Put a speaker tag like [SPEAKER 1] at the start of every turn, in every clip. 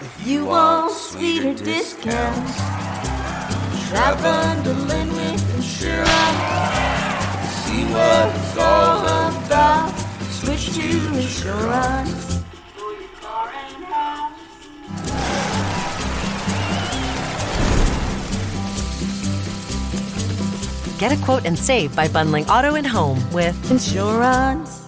[SPEAKER 1] If you want sweeter discounts, shop unlimited with insurance. See what it's all about. Switch to insurance. For your car and house.
[SPEAKER 2] Get a quote and save by bundling auto and home with
[SPEAKER 1] Insurance.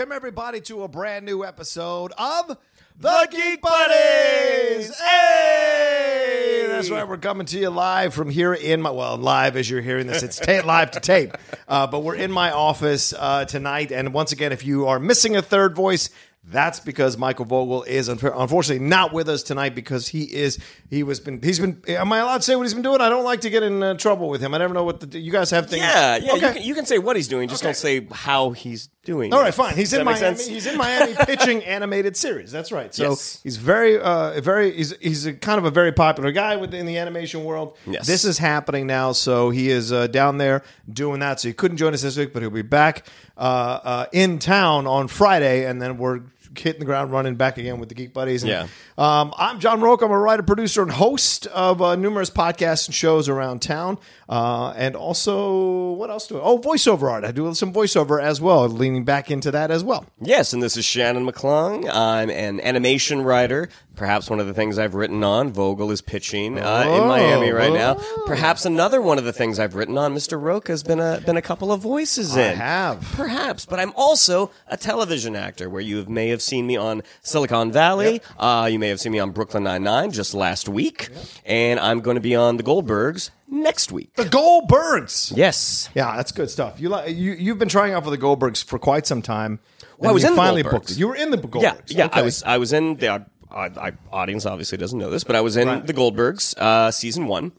[SPEAKER 3] Welcome, everybody, to a brand new episode of The Geek Buddies. Hey! That's right. We're coming to you live from here in my, well, live as you're hearing this. It's ta- live to tape. Uh, but we're in my office uh, tonight. And once again, if you are missing a third voice, that's because Michael Vogel is unf- unfortunately not with us tonight because he is he was been he's been am I allowed to say what he's been doing? I don't like to get in uh, trouble with him. I never know what the you guys have things.
[SPEAKER 4] Yeah, yeah.
[SPEAKER 3] Okay.
[SPEAKER 4] You, can, you can say what he's doing, just
[SPEAKER 3] Okay.
[SPEAKER 4] don't say how he's doing.
[SPEAKER 3] All right, fine. He's in Miami.
[SPEAKER 4] sense?
[SPEAKER 3] He's in Miami pitching animated series. That's right. So
[SPEAKER 4] Yes.
[SPEAKER 3] he's very, uh, very. He's he's a kind of a very popular guy within the animation world.
[SPEAKER 4] Yes.
[SPEAKER 3] This is happening now, so he is uh, down there doing that. So he couldn't join us this week, but he'll be back uh, uh, in town on Friday, and then we're hitting the ground running back again with the Geek Buddies. And,
[SPEAKER 4] Yeah.
[SPEAKER 3] Um, I'm John Rocha. I'm a writer, producer, and host of uh, numerous podcasts and shows around town. Uh, and also, what else do I? Oh, voiceover art. I do some voiceover as well, leaning back into that as well.
[SPEAKER 4] Yes, and this is Shannon McClung. I'm an animation writer. Perhaps one of the things I've written on, Vogel is pitching uh, in Miami right now. Perhaps another one of the things I've written on, Mr. Rocha has been a been a couple of voices
[SPEAKER 3] I
[SPEAKER 4] in.
[SPEAKER 3] have.
[SPEAKER 4] Perhaps, but I'm also a television actor where you may have seen me on Silicon Valley. Uh, you may have seen me on Brooklyn Nine Nine just last week, and I'm going to be on The Goldbergs next week.
[SPEAKER 3] The Goldbergs.
[SPEAKER 4] Yes.
[SPEAKER 3] Yeah, that's good stuff. You like you you've been trying out for the Goldbergs for quite some time.
[SPEAKER 4] Well, I was
[SPEAKER 3] you
[SPEAKER 4] in the
[SPEAKER 3] finally
[SPEAKER 4] Goldbergs.
[SPEAKER 3] booked. You were in the Goldbergs.
[SPEAKER 4] Yeah, yeah.
[SPEAKER 3] Okay.
[SPEAKER 4] I was I was in the uh, I, audience obviously doesn't know this, but I was in
[SPEAKER 3] Right.
[SPEAKER 4] the Goldbergs uh, season one.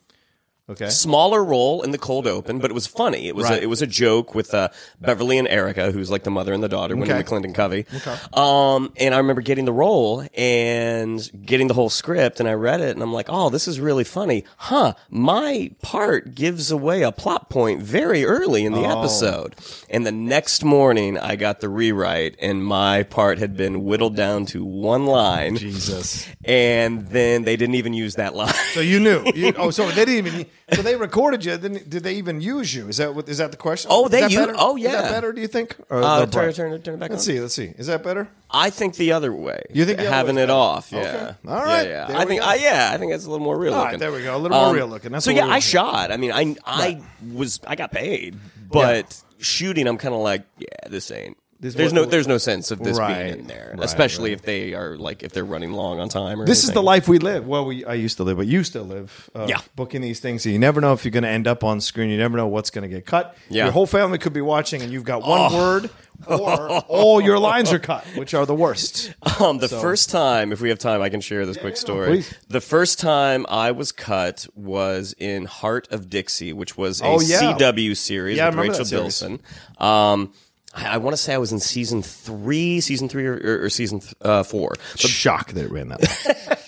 [SPEAKER 3] Okay.
[SPEAKER 4] Smaller role in the cold open, but it was funny. It was
[SPEAKER 3] Right.
[SPEAKER 4] a, it was a joke with uh, Beverly and Erica, who's like the mother and the daughter, winning
[SPEAKER 3] Okay.
[SPEAKER 4] the Clinton Covey. Um, and I remember getting the role and getting the whole script, and I read it, and I'm like, oh, this is really funny, huh? My part gives away a plot point very early in the
[SPEAKER 3] Oh.
[SPEAKER 4] episode, and the next morning I got the rewrite, and my part had been whittled down to one line.
[SPEAKER 3] Jesus.
[SPEAKER 4] And then they didn't even use that line.
[SPEAKER 3] So you knew. You, oh, so they didn't even. So they recorded you. Didn't, did they even use you? Is that what? Is that the question?
[SPEAKER 4] Oh,
[SPEAKER 3] Is
[SPEAKER 4] they
[SPEAKER 3] that
[SPEAKER 4] u-
[SPEAKER 3] better?
[SPEAKER 4] oh,
[SPEAKER 3] Is that
[SPEAKER 4] yeah.
[SPEAKER 3] better? Do you think? Or
[SPEAKER 4] Uh,
[SPEAKER 3] the
[SPEAKER 4] turn,
[SPEAKER 3] bright?
[SPEAKER 4] turn, turn it back
[SPEAKER 3] Let's
[SPEAKER 4] on.
[SPEAKER 3] see. Let's see. Is that better?
[SPEAKER 4] I think the other way.
[SPEAKER 3] You think the other
[SPEAKER 4] having
[SPEAKER 3] way's
[SPEAKER 4] it
[SPEAKER 3] better?
[SPEAKER 4] off? Yeah.
[SPEAKER 3] Okay. All right.
[SPEAKER 4] Yeah, yeah.
[SPEAKER 3] There
[SPEAKER 4] I
[SPEAKER 3] we
[SPEAKER 4] think.
[SPEAKER 3] go.
[SPEAKER 4] I, yeah, I think that's a little more real
[SPEAKER 3] All right,
[SPEAKER 4] looking.
[SPEAKER 3] there we go. A little more real looking. That's
[SPEAKER 4] so
[SPEAKER 3] what
[SPEAKER 4] yeah,
[SPEAKER 3] we
[SPEAKER 4] I
[SPEAKER 3] want.
[SPEAKER 4] shot. I mean, I I was I got paid, but shooting, I'm kind of like, yeah, this ain't
[SPEAKER 3] This
[SPEAKER 4] There's no there's no sense of this
[SPEAKER 3] Right,
[SPEAKER 4] being in there,
[SPEAKER 3] right,
[SPEAKER 4] especially if they are like if they're running long on time. Or
[SPEAKER 3] This is the life we live. Well, we I used to live, but you still live. Uh,
[SPEAKER 4] Yeah.
[SPEAKER 3] booking these things, so you never know if you're going to end up on screen. You never know what's going to get cut.
[SPEAKER 4] Yeah.
[SPEAKER 3] Your whole family could be watching, and you've got one word, or all your lines are cut, which are the worst.
[SPEAKER 4] Um, the first time, if we have time, I can share this quick story. The first time I was cut was in Hart of Dixie, which was a
[SPEAKER 3] Oh, yeah.
[SPEAKER 4] CW series
[SPEAKER 3] Yeah,
[SPEAKER 4] with Rachel. Bilson. Um, I, I want to say I was in season three, season three, or, or, or season th- uh, four.
[SPEAKER 3] Shock that it ran that. Long.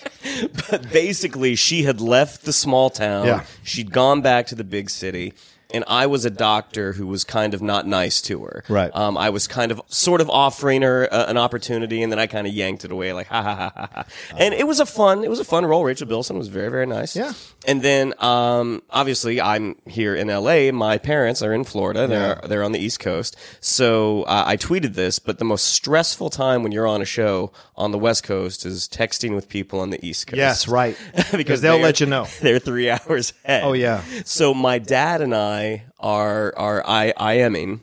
[SPEAKER 4] But basically, she had left the small town.
[SPEAKER 3] Yeah.
[SPEAKER 4] She'd gone back to the big city. And I was a doctor who was kind of not nice to her.
[SPEAKER 3] Right.
[SPEAKER 4] Um, I was kind of sort of offering her uh, an opportunity, and then I kind of yanked it away, like ha ha ha ha. ha. And it was a fun, it was a fun role. Rachel Bilson was very very nice.
[SPEAKER 3] Yeah.
[SPEAKER 4] And then, um, obviously, I'm here in L.A. My parents are in Florida. They're they're on the East Coast. So uh, I tweeted this, but the most stressful time when you're on a show on the West Coast is texting with people on the East Coast.
[SPEAKER 3] yes, right.
[SPEAKER 4] because
[SPEAKER 3] they'll let you know.
[SPEAKER 4] They're three hours ahead.
[SPEAKER 3] Oh, yeah.
[SPEAKER 4] So my dad and I are are I IMing,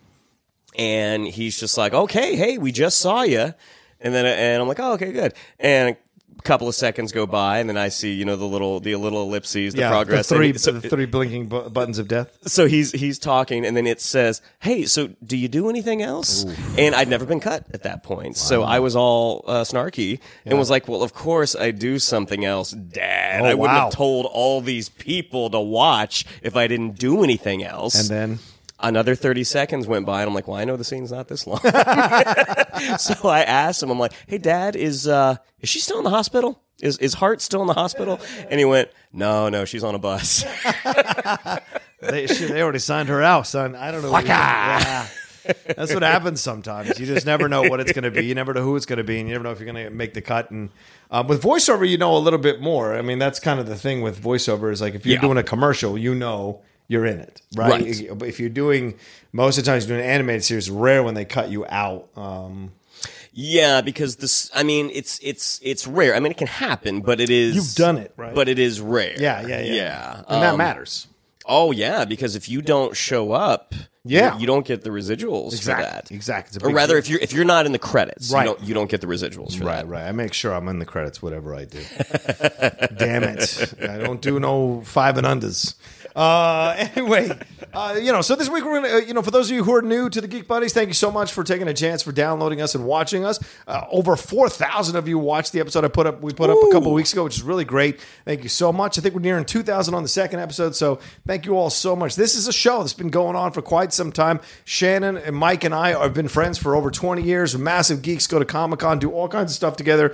[SPEAKER 4] and he's just like, okay, hey, we just saw you, and then and I'm like, oh, okay, good, and. Couple of seconds go by, and then I see, you know, the little, the little ellipses, the
[SPEAKER 3] yeah,
[SPEAKER 4] progress.
[SPEAKER 3] the three,
[SPEAKER 4] so,
[SPEAKER 3] the three blinking bu- buttons of death.
[SPEAKER 4] so he's he's talking, and then it says, "Hey, so do you do anything else?" And I'd never been cut at that point, so I was all uh, snarky and was like, "Well, of course I do something else, Dad.
[SPEAKER 3] Oh,
[SPEAKER 4] I wouldn't
[SPEAKER 3] wow.
[SPEAKER 4] have told all these people to watch if I didn't do anything else."
[SPEAKER 3] And then
[SPEAKER 4] Another 30 seconds went by, and I'm like, well, I know the scene's not this long. so I asked him, I'm like, hey, Dad, is uh, is she still in the hospital? Is, is Hart still in the hospital? And he went, no, no, she's on a bus.
[SPEAKER 3] they, shit, they already signed her out, son. I don't know. What yeah. That's what happens sometimes. You just never know what it's going to be. You never know who it's going to be, and you never know if you're going to make the cut. And um, with voiceover, you know a little bit more. I mean, that's kind of the thing with voiceover is like if you're
[SPEAKER 4] Yeah.
[SPEAKER 3] doing a commercial, you know you're in it, right?
[SPEAKER 4] Right.
[SPEAKER 3] But if you're doing most of the times you're doing an animated series, rare when they cut you out. Um,
[SPEAKER 4] Yeah, because this. I mean, it's it's it's rare. I mean, it can happen, but it is.
[SPEAKER 3] You've done it, right?
[SPEAKER 4] But it is rare.
[SPEAKER 3] yeah, yeah, yeah,
[SPEAKER 4] yeah.
[SPEAKER 3] and that
[SPEAKER 4] Um,
[SPEAKER 3] matters.
[SPEAKER 4] Oh yeah, because if you don't show up,
[SPEAKER 3] Yeah.
[SPEAKER 4] you, you don't get the residuals
[SPEAKER 3] Exactly,
[SPEAKER 4] for that.
[SPEAKER 3] exactly.
[SPEAKER 4] Or rather,
[SPEAKER 3] deal.
[SPEAKER 4] if you're if you're not in the credits,
[SPEAKER 3] Right.
[SPEAKER 4] you don't you don't get the residuals for
[SPEAKER 3] Right,
[SPEAKER 4] that.
[SPEAKER 3] right. I make sure I'm in the credits, whatever I do. Damn it. I don't do no five and unders. Uh, anyway, uh, you know, so this week we're going to, uh, you know, for those of you who are new to the Geek Buddies, thank you so much for taking a chance for downloading us and watching us. Uh, over 4,000 of you watched the episode I put up, we put up a couple weeks ago, which is really great. Thank you so much. I think we're nearing 2,000 on the second episode. So thank you all so much. This is a show that's been going on for quite some time. Shannon and Mike and I have been friends for over 20 years. We're massive geeks, go to Comic Con, do all kinds of stuff together,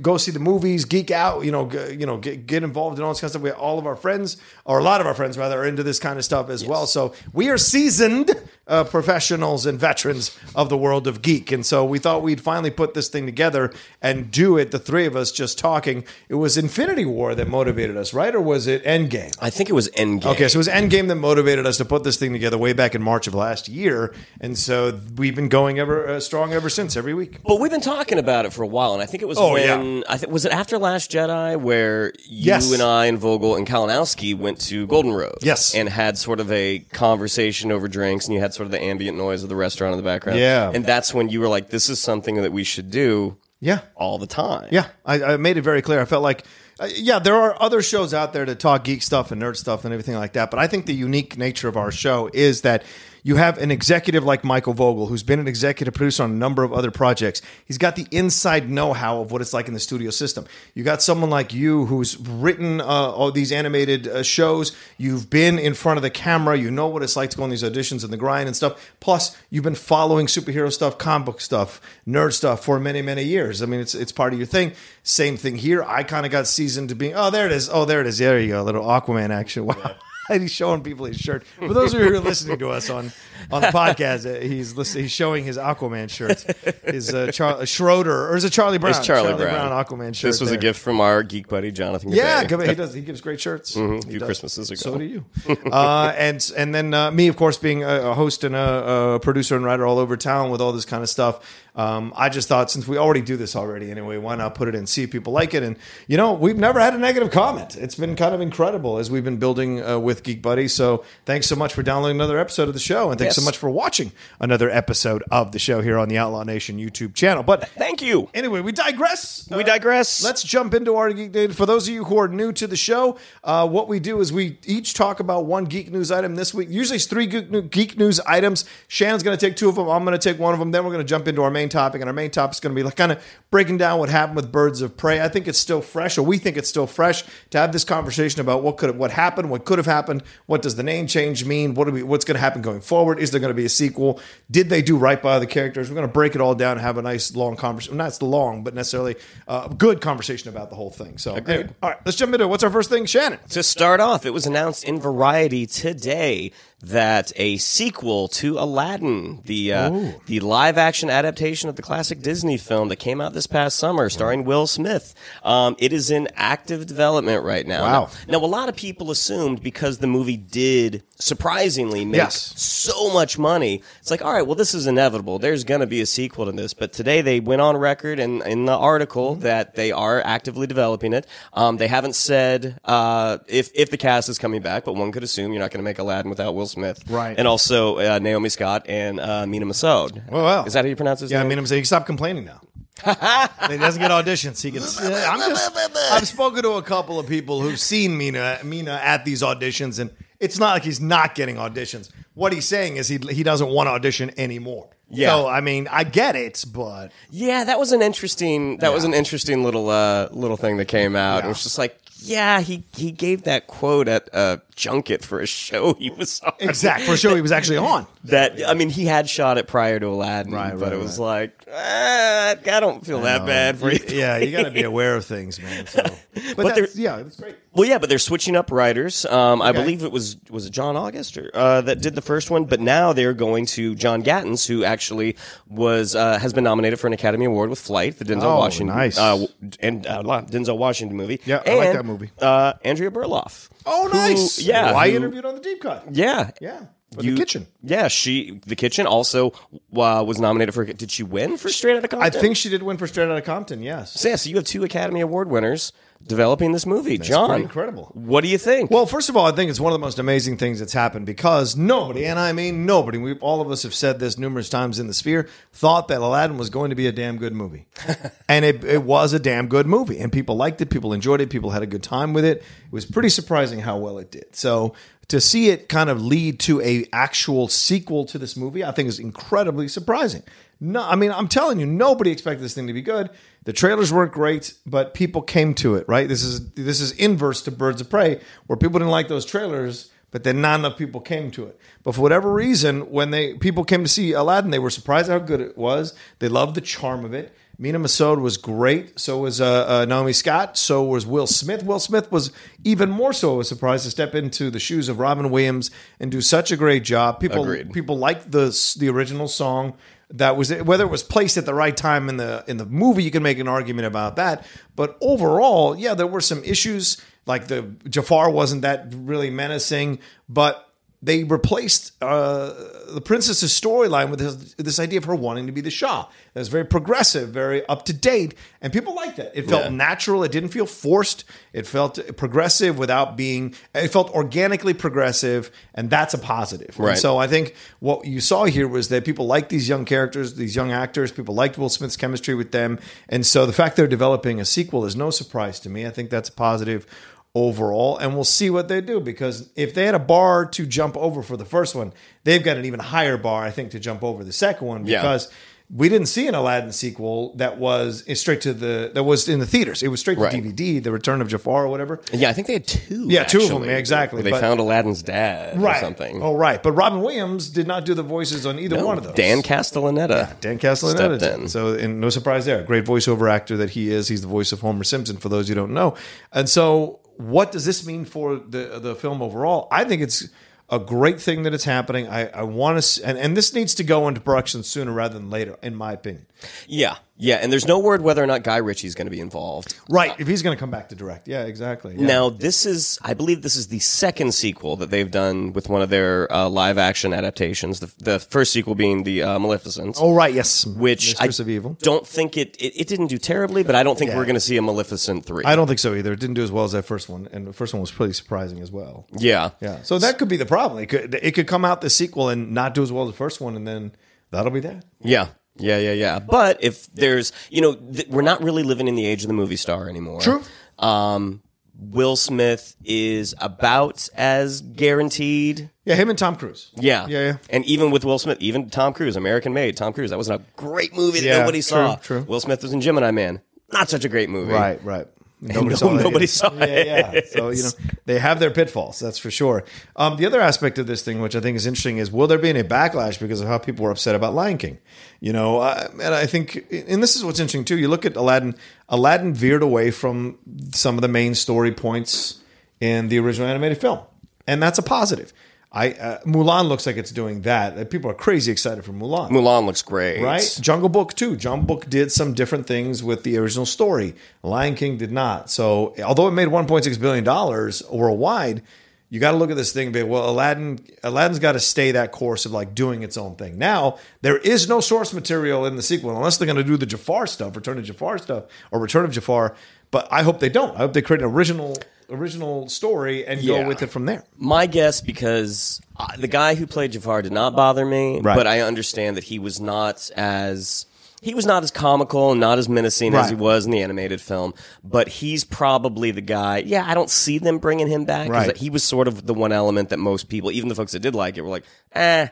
[SPEAKER 3] go see the movies, geek out, you know, g- you know, get, get involved in all this kind of stuff. We all of our friends, or a lot of our friends rather, are into this kind of stuff as well. So we are seasoned uh, professionals and veterans of the world of geek. And so we thought we'd finally put this thing together and do it, the three of us just talking. It was Infinity War that motivated us, right? Or was it Endgame?
[SPEAKER 4] I think it was Endgame.
[SPEAKER 3] Okay, so it was Endgame that motivated us to put this thing together way back in March of last year, and so we've been going ever uh, strong ever since, every week.
[SPEAKER 4] But we've been talking about it for a while, and I think it was
[SPEAKER 3] Oh,
[SPEAKER 4] when
[SPEAKER 3] yeah.
[SPEAKER 4] I think was it after Last Jedi where you
[SPEAKER 3] Yes.
[SPEAKER 4] and I and Vogel and Kalinowski went to Golden Road,
[SPEAKER 3] Yes.
[SPEAKER 4] and had sort of a conversation over drinks, and you had sort of the ambient noise of the restaurant in the background,
[SPEAKER 3] Yeah.
[SPEAKER 4] and that's when you were like, "This is something that we should do
[SPEAKER 3] Yeah,
[SPEAKER 4] all the time."
[SPEAKER 3] yeah, I, I made it very clear. I felt like, uh, yeah, there are other shows out there to talk geek stuff and nerd stuff and everything like that, but I think the unique nature of our show is that you have an executive like Michael Vogel, who's been an executive producer on a number of other projects. He's got the inside know-how of what it's like in the studio system. You got someone like you who's written uh, all these animated uh, shows. You've been in front of the camera. You know what it's like to go on these auditions and the grind and stuff. Plus, you've been following superhero stuff, comic book stuff, nerd stuff for many, many years. I mean, it's it's part of your thing. Same thing here. I kind of got seasoned to being. Oh, there it is. Oh, there it is. There you go. A little Aquaman action. Wow. And he's showing people his shirt. For those of you who are listening to us on, on the podcast, uh, he's he's showing his Aquaman shirt, his uh, Char- Schroeder, or is it Charlie Brown?
[SPEAKER 4] It's Charlie, Brown.
[SPEAKER 3] Aquaman shirt.
[SPEAKER 4] This was a gift from our geek buddy Jonathan.
[SPEAKER 3] Yeah,
[SPEAKER 4] Gabay.
[SPEAKER 3] He does. He gives great shirts.
[SPEAKER 4] Mhm, a few
[SPEAKER 3] does.
[SPEAKER 4] Christmases ago.
[SPEAKER 3] So do you. uh, and and then uh, me, of course, being a, a host and a, a producer and writer all over town with all this kind of stuff. Um, I just thought since we already do this already anyway, why not put it in, see if people like it? And you know, we've never had a negative comment. It's been kind of incredible as we've been building uh, with Geek Buddy. So thanks so much for downloading another episode of the show, and thanks so much for watching another episode of the show here on the Outlaw Nation YouTube channel. But
[SPEAKER 4] Thank you.
[SPEAKER 3] Anyway, we digress.
[SPEAKER 4] We digress.
[SPEAKER 3] Let's jump into our geek data. For those of you who are new to the show, uh, what we do is we each talk about one geek news item this week. Usually it's three geek, geek news items. Shannon's going to take two of them. I'm going to take one of them. Then we're going to jump into our main topic, and our main topic is going to be like kind of breaking down what happened with Birds of Prey. I think it's still fresh, or we think it's still fresh to have this conversation about what could what happened, what could have happened, what does the name change mean, what do we, what's going to happen going forward? Is there going to be a sequel? Did they do right by the characters? We're going to break it all down and have a nice long conversation. Not long, but necessarily uh, good conversation about the whole thing. So, anyway, all right, let's jump into it. What's our first thing, Shannon?
[SPEAKER 4] To start off, it was announced in Variety today that a sequel to Aladdin, the uh, the live action adaptation of the classic Disney film that came out this past summer, starring Will Smith, um, it is in active development right now.
[SPEAKER 3] Wow.
[SPEAKER 4] Now, now, a lot of people assumed because the movie did surprisingly make
[SPEAKER 3] Yes.
[SPEAKER 4] so much money, it's like, all right, well, this is inevitable. There's going to be a sequel to this. But today they went on record in, in the article that they are actively developing it. Um, they haven't said uh, if if the cast is coming back, but one could assume you're not going to make Aladdin without Will Smith,
[SPEAKER 3] Right.
[SPEAKER 4] And also uh, Naomi Scott and uh, Mena Massoud.
[SPEAKER 3] Oh, wow.
[SPEAKER 4] Is that how you pronounce his
[SPEAKER 3] Yeah, I
[SPEAKER 4] name?
[SPEAKER 3] mean, I'm saying stop complaining now. he doesn't get auditions. He gets. I'm just. I've spoken to a couple of people who've seen Mena Mina at these auditions, and it's not like he's not getting auditions. What he's saying is he he doesn't want to audition anymore.
[SPEAKER 4] Yeah.
[SPEAKER 3] So I mean, I get it, but
[SPEAKER 4] Yeah, that was an interesting. That was an interesting little uh, little thing that came out.
[SPEAKER 3] Yeah.
[SPEAKER 4] It was just like, yeah, he he gave that quote at a junket for a show he was on.
[SPEAKER 3] exact for a show he was actually on.
[SPEAKER 4] That I mean, he had shot it prior to Aladdin,
[SPEAKER 3] Right,
[SPEAKER 4] but
[SPEAKER 3] right,
[SPEAKER 4] it was like, ah, I don't feel that bad for you.
[SPEAKER 3] yeah, you got to be aware of things, man. So, but,
[SPEAKER 4] But
[SPEAKER 3] that's, yeah, that's great.
[SPEAKER 4] Well, yeah, but they're switching up writers. Um, I believe it was was it John August or, uh, that did the first one, but now they're going to John Gatins, who actually was uh, has been nominated for an Academy Award with Flight, the Denzel
[SPEAKER 3] Oh,
[SPEAKER 4] Washington,
[SPEAKER 3] nice.
[SPEAKER 4] uh, and uh, Denzel Washington movie.
[SPEAKER 3] Yeah, I like that movie.
[SPEAKER 4] Uh, Andrea Berloff.
[SPEAKER 3] Oh,
[SPEAKER 4] who-
[SPEAKER 3] nice.
[SPEAKER 4] yeah,
[SPEAKER 3] Well, I
[SPEAKER 4] who-
[SPEAKER 3] interviewed on the deep cut.
[SPEAKER 4] Yeah,
[SPEAKER 3] Yeah,
[SPEAKER 4] You-
[SPEAKER 3] the kitchen.
[SPEAKER 4] Yeah, she the kitchen also uh, was nominated for. Did she win for Straight Outta Compton?
[SPEAKER 3] I think she did win for Straight Outta Compton. Yes.
[SPEAKER 4] So, yeah, so you have two Academy Award winners developing this movie. John,
[SPEAKER 3] incredible.
[SPEAKER 4] What do you think?
[SPEAKER 3] Well, first of all, I think it's one of the most amazing things that's happened because nobody, and I mean nobody, we all of us have said this numerous times in the sphere, thought that Aladdin was going to be a damn good movie, and it, it was a damn good movie, and people liked it, people enjoyed it, people had a good time with it. It was pretty surprising how well it did. So to see it kind of lead to a actual sequel to this movie, I think is incredibly surprising. No, I mean, I'm telling you, nobody expected this thing to be good. The trailers weren't great, but people came to it. Right? This is this is inverse to Birds of Prey, where people didn't like those trailers, but then not enough people came to it. But for whatever reason, when they people came to see Aladdin, they were surprised how good it was. They loved the charm of it. Mena Massoud was great. So was uh, uh, Naomi Scott. So was Will Smith. Will Smith was even more so a surprise to step into the shoes of Robin Williams and do such a great job. People
[SPEAKER 4] Agreed.
[SPEAKER 3] people liked the the original song that was whether it was placed at the right time in the in the movie you can make an argument about that but overall yeah there were some issues like the Jafar wasn't that really menacing but they replaced uh, the princess's storyline with this, this idea of her wanting to be the Shah. That was very progressive, very up to date, and people liked that. It felt
[SPEAKER 4] Yeah.
[SPEAKER 3] natural. It didn't feel forced. It felt progressive without being. It felt organically progressive, and that's a positive. And so I think what you saw here was that people liked these young characters, these young actors. People liked Will Smith's chemistry with them, and so the fact they're developing a sequel is no surprise to me. I think that's a positive overall, and we'll see what they do because if they had a bar to jump over for the first one, they've got an even higher bar, I think, to jump over the second one
[SPEAKER 4] Yeah.
[SPEAKER 3] because. We didn't see an Aladdin sequel that was eh, straight to the that was in the theaters. It was straight to
[SPEAKER 4] Right.
[SPEAKER 3] DVD, The Return of Jafar or whatever.
[SPEAKER 4] yeah, I think they had two.
[SPEAKER 3] Yeah, two of them, yeah, exactly,
[SPEAKER 4] They
[SPEAKER 3] but-
[SPEAKER 4] found Aladdin's dad or something.
[SPEAKER 3] Oh, right. But Robin Williams did not do the voices on either
[SPEAKER 4] No,
[SPEAKER 3] one of those.
[SPEAKER 4] Dan Castellaneta.
[SPEAKER 3] Dan Castellaneta.
[SPEAKER 4] stepped in.
[SPEAKER 3] So, and no surprise there. Great voiceover actor that he is. He's the voice of Homer Simpson. For those who don't know, and so what does this mean for the the film overall? I think it's a great thing that it's happening. I, I want to, and, and this needs to go into production sooner rather than later, in my opinion.
[SPEAKER 4] Yeah, Yeah, and there's no word whether or not Guy Ritchie's going to be involved.
[SPEAKER 3] Right. If he's going to come back to direct. Yeah, exactly. Yeah.
[SPEAKER 4] Now, this is, I believe, this is the second sequel that they've done with one of their uh, live action adaptations. The, the first sequel being the uh, Maleficent.
[SPEAKER 3] Oh, right. Yes.
[SPEAKER 4] which
[SPEAKER 3] Mistress
[SPEAKER 4] I
[SPEAKER 3] of Evil.
[SPEAKER 4] don't think it, it it didn't do terribly, but I don't think
[SPEAKER 3] Yeah.
[SPEAKER 4] we're going to see a Maleficent three.
[SPEAKER 3] I don't think so either. It didn't do as well as that first one, and the first one was pretty surprising as well.
[SPEAKER 4] Yeah,
[SPEAKER 3] Yeah, so that could be the problem. It could it could come out the sequel and not do as well as the first one, and then that'll be that.
[SPEAKER 4] yeah, yeah, yeah, yeah. But if there's, you know, th- we're not really living in the age of the movie star anymore.
[SPEAKER 3] True.
[SPEAKER 4] Um, Will Smith is about as guaranteed.
[SPEAKER 3] Yeah, him and Tom Cruise.
[SPEAKER 4] Yeah,
[SPEAKER 3] Yeah, yeah.
[SPEAKER 4] And even with Will Smith, even Tom Cruise, American Made, Tom Cruise, that was a great movie that
[SPEAKER 3] Yeah,
[SPEAKER 4] nobody saw.
[SPEAKER 3] true, true.
[SPEAKER 4] Will Smith was in Gemini Man, not such a great movie.
[SPEAKER 3] Right, right.
[SPEAKER 4] no- nobody saw
[SPEAKER 3] yeah,
[SPEAKER 4] it.
[SPEAKER 3] Yeah, So you know they have their pitfalls. That's for sure. Um, the other aspect of this thing, which I think is interesting, is will there be any backlash because of how people were upset about Lion King? You know, uh, and I think, and this is what's interesting too. You look at Aladdin. Aladdin veered away from some of the main story points in the original animated film, and that's a positive. I uh, Mulan looks like it's doing that. People are crazy excited for Mulan.
[SPEAKER 4] Mulan looks great.
[SPEAKER 3] Right? Jungle Book too. Jungle Book did some different things with the original story. Lion King did not. So although it made 1.6 billion dollars worldwide, you got to look at this thing. and be, Well, Aladdin, Aladdin's got to stay that course of like doing its own thing. Now there is no source material in the sequel unless they're going to do the Jafar stuff, Return of Jafar stuff, or Return of Jafar. But I hope they don't. I hope they create an original original story and
[SPEAKER 4] Yeah.
[SPEAKER 3] go with it from there.
[SPEAKER 4] My guess, because uh, the guy who played Jafar did not bother me,
[SPEAKER 3] Right.
[SPEAKER 4] but I understand that he was not as he was not as comical and not as menacing as
[SPEAKER 3] Right.
[SPEAKER 4] he was in the animated film. But he's probably the guy. Yeah, I don't see them bringing him back 'cause
[SPEAKER 3] Right.
[SPEAKER 4] he was sort of the one element that most people, even the folks that did like it, were like, eh,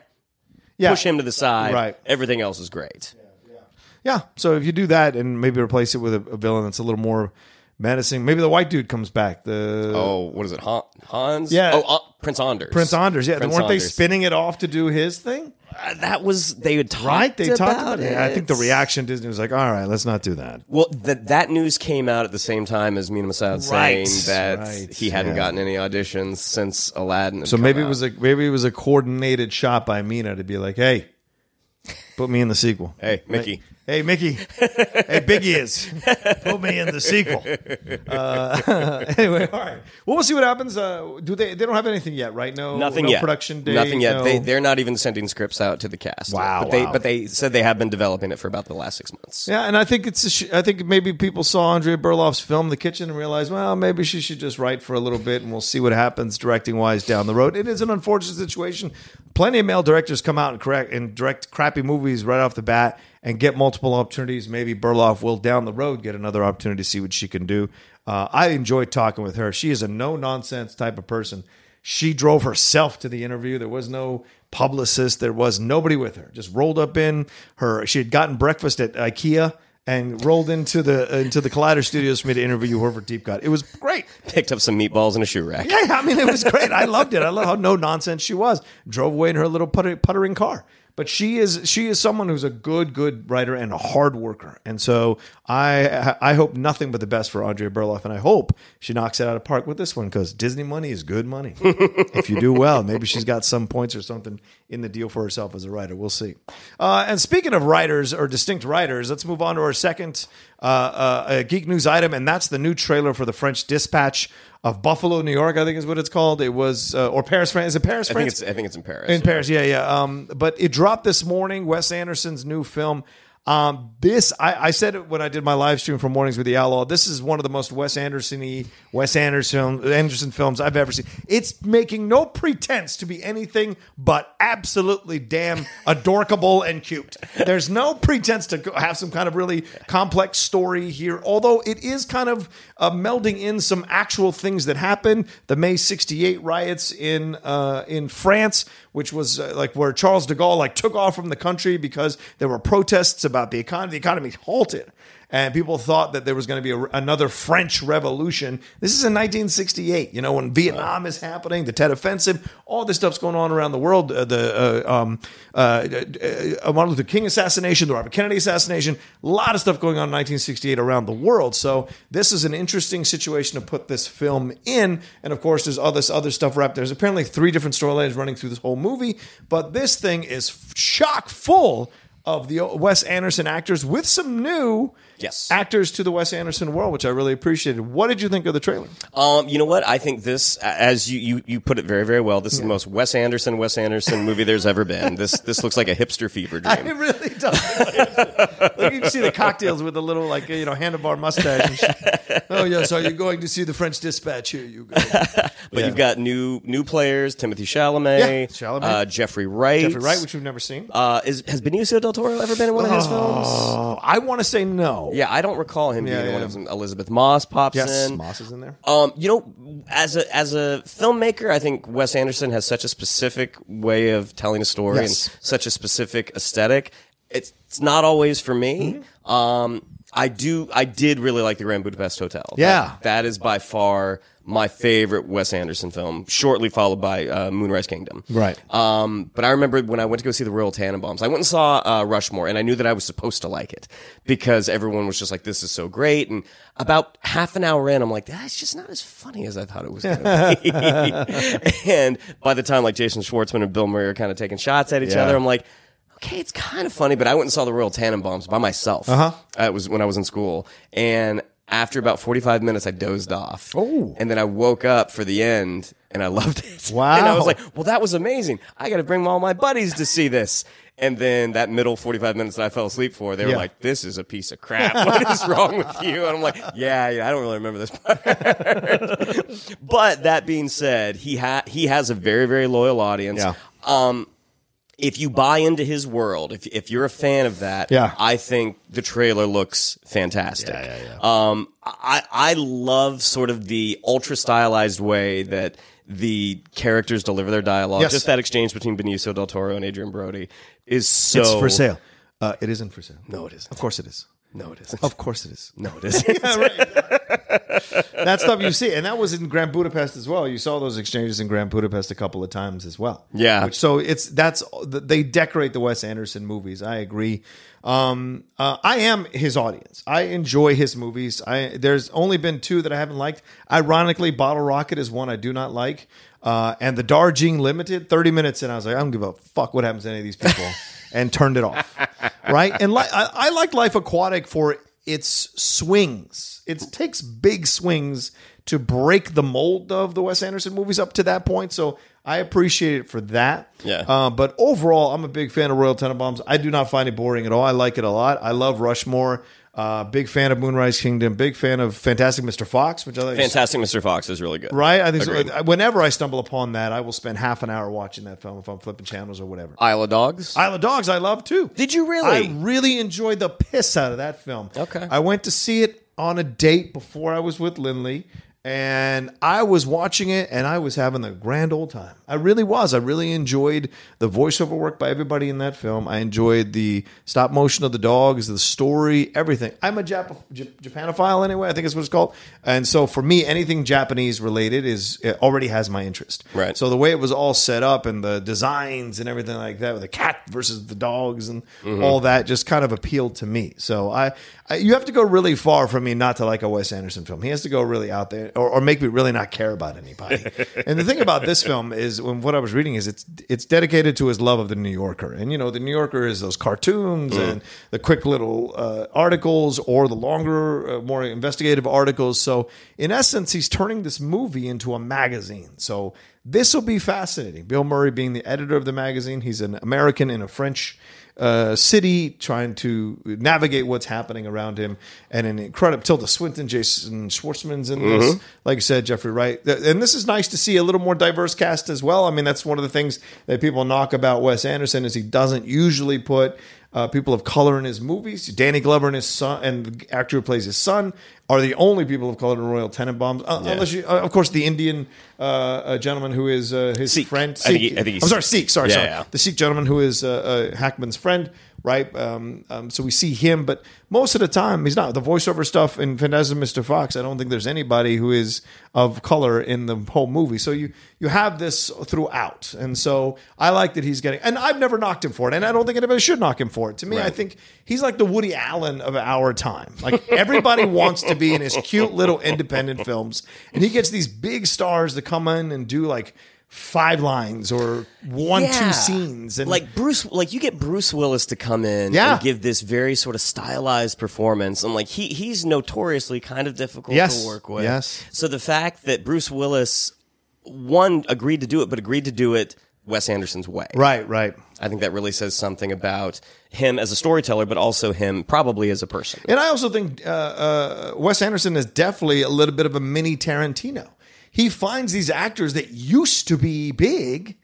[SPEAKER 3] Yeah.
[SPEAKER 4] push him to the side.
[SPEAKER 3] Right.
[SPEAKER 4] Everything else is great.
[SPEAKER 3] Yeah. So if you do that and maybe replace it with a, a villain that's a little more menacing, maybe the white dude comes back. The
[SPEAKER 4] Oh, what is it? Han- Hans?
[SPEAKER 3] Yeah.
[SPEAKER 4] Oh, uh, Prince Anders.
[SPEAKER 3] Prince Anders. Yeah.
[SPEAKER 4] Prince
[SPEAKER 3] weren't they spinning it off to do his thing?
[SPEAKER 4] Uh, that was they had talked
[SPEAKER 3] Right. They
[SPEAKER 4] about
[SPEAKER 3] talked about it.
[SPEAKER 4] it.
[SPEAKER 3] I think the reaction Disney was like, "All right, let's not do that."
[SPEAKER 4] Well, that that news came out at the same time as Mena Massoud
[SPEAKER 3] Right,
[SPEAKER 4] saying that
[SPEAKER 3] right,
[SPEAKER 4] he hadn't
[SPEAKER 3] yeah.
[SPEAKER 4] gotten any auditions since Aladdin.
[SPEAKER 3] So maybe it was a maybe it was a coordinated shot by Mena to be like, "Hey, put me in the sequel."
[SPEAKER 4] Hey, Mickey.
[SPEAKER 3] Hey, Mickey. hey, Big Ears. Put me in the sequel. Uh, anyway, all right. Well, we'll see what happens. Uh, do they? They don't have anything yet, right? No,
[SPEAKER 4] nothing
[SPEAKER 3] no
[SPEAKER 4] yet.
[SPEAKER 3] Production date.
[SPEAKER 4] Nothing yet.
[SPEAKER 3] no-
[SPEAKER 4] They they're not even sending scripts out to the cast.
[SPEAKER 3] Wow,
[SPEAKER 4] But they but they said they have been developing it for about the last six months.
[SPEAKER 3] Yeah, and I think it's. A sh- I think maybe people saw Andrea Berloff's film, The Kitchen, and realized, well, maybe she should just write for a little bit, and we'll see what happens directing wise down the road. It is an unfortunate situation. Plenty of male directors come out and correct and direct crappy movies right off the bat and get multiple opportunities. Maybe Berloff will down the road get another opportunity to see what she can do. Uh, I enjoyed talking with her. She is a no nonsense type of person. She drove herself to the interview. There was no publicist. There was nobody with her. Just rolled up in her. She had gotten breakfast at IKEA and rolled into the into the Collider Studios for me to interview her for Deep Cut. It was great.
[SPEAKER 4] Picked up some meatballs in a shoe rack.
[SPEAKER 3] Yeah, I mean, it was great. I loved it. I love how no nonsense she was. Drove away in her little putter, puttering car. But she is she is someone who's a good good writer and a hard worker. And so I I hope nothing but the best for Andrea Berloff, and I hope she knocks it out of park with this one because Disney money is good money. if you do well, maybe she's got some points or something in the deal for herself as a writer. We'll see. Uh, and speaking of writers or distinct writers, let's move on to our second uh, uh, uh, geek news item, and that's the new trailer for the French Dispatch of Buffalo, New York. I think is what it's called. It was or Paris, France. Is it Paris,
[SPEAKER 4] I
[SPEAKER 3] France?
[SPEAKER 4] think it's I think it's in Paris.
[SPEAKER 3] In Paris, yeah, yeah. Um, but it dropped this morning. Wes Anderson's new film. Um, this I, I said it when I did my live stream for Mornings with the Outlaw. This is one of the most Wes Anderson-y, Wes Anderson Anderson films I've ever seen. It's making no pretense to be anything but absolutely damn adorable and cute. There's no pretense to have some kind of really complex story here, although it is kind of uh, melding in some actual things that happened. The May '68 riots in uh, in France, which was uh, like where Charles de Gaulle like took off from the country because there were protests about the economy. The economy halted. And people thought that there was going to be a, another French Revolution. This is in 1968, you know, when Vietnam is happening, the Tet Offensive, all this stuff's going on around the world. Uh, the uh, um, uh, uh, Martin Luther King assassination, the Robert Kennedy assassination, a lot of stuff going on in 1968 around the world. So this is an interesting situation to put this film in. And of course, there's all this other stuff wrapped. There's apparently three different storylines running through this whole movie, but this thing is chock full of the Wes Anderson actors with some new
[SPEAKER 4] Yes.
[SPEAKER 3] actors to the Wes Anderson world, which I really appreciated. What did you think of the trailer?
[SPEAKER 4] Um, you know what? I think this, as you, you, you put it very, very well, this is the most Wes Anderson, Wes Anderson movie there's ever been. This this looks like a hipster fever
[SPEAKER 3] It
[SPEAKER 4] dream.
[SPEAKER 3] really does. like you can see the cocktails with the little like you know handlebar mustache. Oh yes, are you going to see the French Dispatch? Here you go.
[SPEAKER 4] But you've got new new players: Timothée Chalamet,
[SPEAKER 3] Yeah, Chalamet.
[SPEAKER 4] Uh, Jeffrey Wright.
[SPEAKER 3] Jeffrey Wright, which we've never seen.
[SPEAKER 4] uh, is has Benicio del Toro ever been in one of his films?
[SPEAKER 3] Oh, I want to say no.
[SPEAKER 4] Yeah, I don't recall him
[SPEAKER 3] Yeah,
[SPEAKER 4] being in
[SPEAKER 3] yeah.
[SPEAKER 4] one of them. Elisabeth Moss pops
[SPEAKER 3] Yes,
[SPEAKER 4] in.
[SPEAKER 3] Moss is in there.
[SPEAKER 4] Um, you know, as a as a filmmaker, I think Wes Anderson has such a specific way of telling a story
[SPEAKER 3] Yes.
[SPEAKER 4] and such a specific aesthetic. It's it's not always for me.
[SPEAKER 3] Mm-hmm.
[SPEAKER 4] Um, I do I did really like the Grand Budapest Hotel. That-
[SPEAKER 3] Yeah.
[SPEAKER 4] that is by far my favorite Wes Anderson film, shortly followed by uh, Moonrise Kingdom.
[SPEAKER 3] Right.
[SPEAKER 4] Um, but I remember when I went to go see the Royal Tenenbaums, I went and saw uh, Rushmore, and I knew that I was supposed to like it because everyone was just like, "This is so great." And about half an hour in, I'm like, "That's just not as funny as I thought it was going to be." and by the time like Jason Schwartzman and Bill Murray are kind of taking shots at each
[SPEAKER 3] Yeah.
[SPEAKER 4] other, I'm like. Okay, it's kind of funny, but I went and saw the Royal Tenenbaums by myself. Uh-huh. It was when I was in school, and after about 45 minutes, I dozed off.
[SPEAKER 3] Oh.
[SPEAKER 4] and then I woke up for the end, and I loved it.
[SPEAKER 3] Wow.
[SPEAKER 4] And I was like, well, that was amazing. I got to bring all my buddies to see this. And then that middle 45 minutes that I fell asleep for, they were
[SPEAKER 3] Yeah.
[SPEAKER 4] like, this is a piece of crap. What is wrong with you? And I'm like, yeah, yeah, I don't really remember this part. but that being said, he ha- he has a very, very loyal audience.
[SPEAKER 3] Yeah.
[SPEAKER 4] Um, if you buy into his world, if if you're a fan of that,
[SPEAKER 3] Yeah.
[SPEAKER 4] I think the trailer looks fantastic. Yeah, yeah, yeah. Um, I I love sort of the ultra stylized way that the characters deliver their dialogue.
[SPEAKER 3] Yes.
[SPEAKER 4] Just that exchange between Benicio del Toro and Adrien Brody is so.
[SPEAKER 3] it's for sale. Uh, it isn't for sale.
[SPEAKER 4] No, it isn't.
[SPEAKER 3] Of course it is.
[SPEAKER 4] No, it isn't.
[SPEAKER 3] Of course it is.
[SPEAKER 4] No, it isn't.
[SPEAKER 3] that stuff you see, and that was in Grand Budapest as well. You saw those exchanges in Grand Budapest a couple of times as well.
[SPEAKER 4] Yeah.
[SPEAKER 3] Which, so it's that's they decorate the Wes Anderson movies. I agree. Um, uh, I am his audience. I enjoy his movies. I there's only been two that I haven't liked. Ironically, Bottle Rocket is one I do not like. Uh, and the Darjeeling Limited, 30 minutes in, I was like, I don't give a fuck what happens to any of these people, and turned it off. Right? And li- I, I like Life Aquatic for its swings. It takes big swings to break the mold of the Wes Anderson movies up to that point. So I appreciate it for that.
[SPEAKER 4] Yeah.
[SPEAKER 3] Uh, but overall, I'm a big fan of Royal Tenenbaums. I do not find it boring at all. I like it a lot. I love Rushmore. Uh, big fan of Moonrise Kingdom. Big fan of Fantastic Mr. Fox, which I like.
[SPEAKER 4] Fantastic Mr. Fox is really good.
[SPEAKER 3] Right? I think so. Whenever I stumble upon that, I will spend half an hour watching that film if I'm flipping channels or whatever.
[SPEAKER 4] Isle of Dogs.
[SPEAKER 3] Isle of Dogs, I love too.
[SPEAKER 4] Did you really?
[SPEAKER 3] I really enjoyed the piss out of that film.
[SPEAKER 4] Okay.
[SPEAKER 3] I went to see it on a date before I was with Lindley, and I was watching it and I was having a grand old time. I really was. I really enjoyed the voiceover work by everybody in that film. I enjoyed the stop motion of the dogs, the story, everything. I'm a Jap- Japanophile anyway. I think is what it's called. And so for me, anything Japanese related is it already has my interest.
[SPEAKER 4] Right.
[SPEAKER 3] So the way it was all set up and the designs and everything like that, with the cat versus the dogs and mm-hmm. all that, just kind of appealed to me. So I, I, you have to go really far for me not to like a Wes Anderson film. He has to go really out there, or, or make me really not care about anybody. and the thing about this film is, when what I was reading is, it's it's dedicated to his love of the New Yorker, and you know, the New Yorker is those cartoons and the quick little uh, articles, or the longer, uh, more investigative articles. So in essence, he's turning this movie into a magazine. So this will be fascinating. Bill Murray being the editor of the magazine, he's an American in a French uh, city trying to navigate what's happening around him. And an incredible Tilda Swinton, Jason Schwartzman's in this. Like I said, Jeffrey Wright. And this is nice to see a little more diverse cast as well. I mean, that's one of the things that people knock about Wes Anderson is he doesn't usually put uh, people of color in his movies. Danny Glover and his son, and the actor who plays his son, are the only people of color in Royal Tenenbaums. Uh, Unless you, uh, of course, the Indian uh, uh, gentleman who is uh, his
[SPEAKER 4] Sikh.
[SPEAKER 3] friend.
[SPEAKER 4] I think he- I think he's
[SPEAKER 3] I'm sorry,
[SPEAKER 4] Sikh.
[SPEAKER 3] Sikh. Sorry,
[SPEAKER 4] Yeah,
[SPEAKER 3] sorry.
[SPEAKER 4] yeah.
[SPEAKER 3] The Sikh gentleman who is Hackman's friend, right? Um, um, so we see him, but most of the time he's not. The voiceover stuff in Fantastic Mr. Fox, I don't think there's anybody who is of color in the whole movie. So you you have this throughout, and so I like that he's getting. And I've never knocked him for it, and I don't think anybody should knock him for it. To me, I think he's like the Woody Allen of our time. Like everybody wants to be in his cute little independent films, and he gets these big stars to come in and do like five lines or one
[SPEAKER 4] Yeah.
[SPEAKER 3] two scenes and
[SPEAKER 4] like Bruce, like you get Bruce Willis to come in
[SPEAKER 3] Yeah.
[SPEAKER 4] and give this very sort of stylized performance, and like he he's notoriously kind of difficult
[SPEAKER 3] Yes.
[SPEAKER 4] to work with.
[SPEAKER 3] Yes.
[SPEAKER 4] So the fact that Bruce Willis one agreed to do it, but agreed to do it Wes Anderson's way,
[SPEAKER 3] right right
[SPEAKER 4] I think that really says something about him as a storyteller, but also him probably as a person.
[SPEAKER 3] And I also think uh, uh, Wes Anderson is definitely a little bit of a mini Tarantino. He finds these actors that used to be big,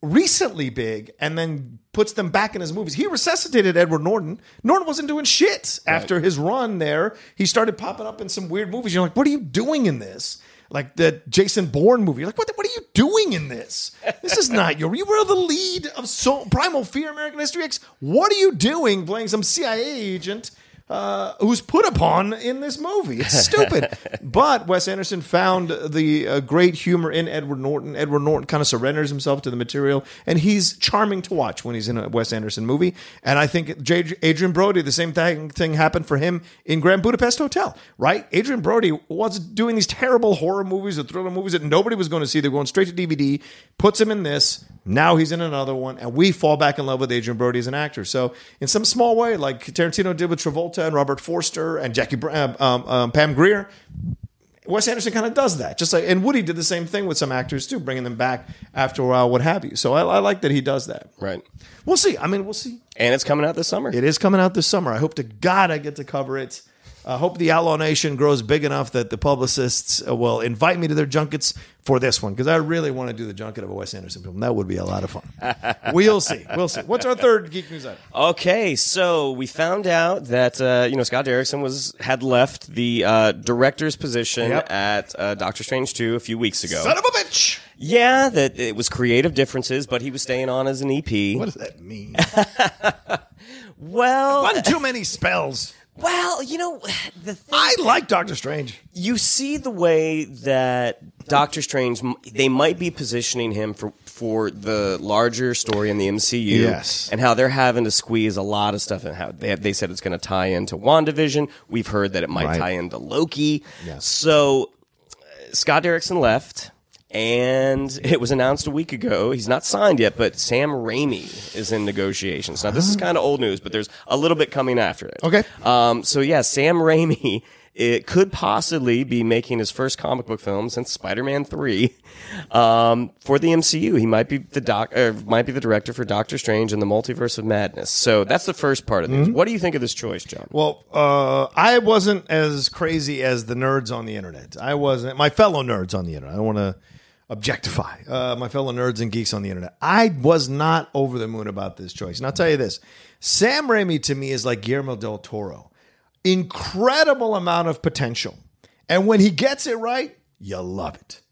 [SPEAKER 3] recently big, and then puts them back in his movies. He resuscitated Edward Norton. Norton wasn't doing shit after his run there. He started popping up in some weird movies. You're like, what are you doing in this? Like the Jason Bourne movie. You're like, what, the- what are you doing in this? This is not your. You were the lead of so, Primal Fear, American History X. What are you doing playing some CIA agent uh, who's put upon in this movie. It's stupid. but Wes Anderson found the uh, great humor in Edward Norton. Edward Norton kind of surrenders himself to the material, and he's charming to watch when he's in a Wes Anderson movie. And I think J- Adrien Brody, the same thing, thing happened for him in Grand Budapest Hotel, right? Adrien Brody was doing these terrible horror movies or thriller movies that nobody was going to see. They're going straight to DVD, puts him in this. Now he's in another one, and we fall back in love with Adrien Brody as an actor. So, in some small way, like Tarantino did with Travolta and Robert Forster and Jackie Br- um, um, um, Pam Grier, Wes Anderson kind of does that. Just like and Woody did the same thing with some actors too, bringing them back after a while, what have you. So I, I like that he does that.
[SPEAKER 4] Right.
[SPEAKER 3] We'll see. I mean, we'll see.
[SPEAKER 4] And it's coming out this summer.
[SPEAKER 3] It is coming out this summer. I hope to God I get to cover it. I hope the Outlaw Nation grows big enough that the publicists uh, will invite me to their junkets for this one because I really want to do the junket of a Wes Anderson film. That would be a lot of fun. we'll see. We'll see. What's our third geek news item?
[SPEAKER 4] Okay, so we found out that uh, you know Scott Derrickson was had left the uh, director's position
[SPEAKER 3] Yep.
[SPEAKER 4] at uh, Doctor Strange two a few weeks ago.
[SPEAKER 3] Son of a bitch.
[SPEAKER 4] yeah, that it was creative differences, but he was staying on as an EP.
[SPEAKER 3] What does that mean?
[SPEAKER 4] Well,
[SPEAKER 3] One too many spells.
[SPEAKER 4] Well, you know the thing.
[SPEAKER 3] I like Doctor Strange.
[SPEAKER 4] you see the way that Doctor Strange they might be positioning him for for the larger story in the MCU
[SPEAKER 3] Yes.
[SPEAKER 4] and how they're having to squeeze a lot of stuff and how they they said it's going to tie into WandaVision we've heard that it might
[SPEAKER 3] Right.
[SPEAKER 4] tie into Loki
[SPEAKER 3] Yes.
[SPEAKER 4] so uh, Scott Derrickson left and it was announced a week ago. He's not signed yet, but Sam Raimi is in negotiations. Now, this is kind of old news, but there's a little bit coming after it.
[SPEAKER 3] Okay.
[SPEAKER 4] Um, so yeah, Sam Raimi it could possibly be making his first comic book film since Spider-Man Three um, for the MCU. He might be the doc, or might be the director for Doctor Strange and the Multiverse of Madness. So that's the first part of this. What do you think of this choice, John?
[SPEAKER 3] Well, uh, I wasn't as crazy as the nerds on the internet. I wasn't my fellow nerds on the internet. I don't want to objectify uh, my fellow nerds and geeks on the internet. I was not over the moon about this choice, and I'll tell you this: Sam Raimi to me is like Guillermo del Toro, incredible amount of potential, and when he gets it right, you love it.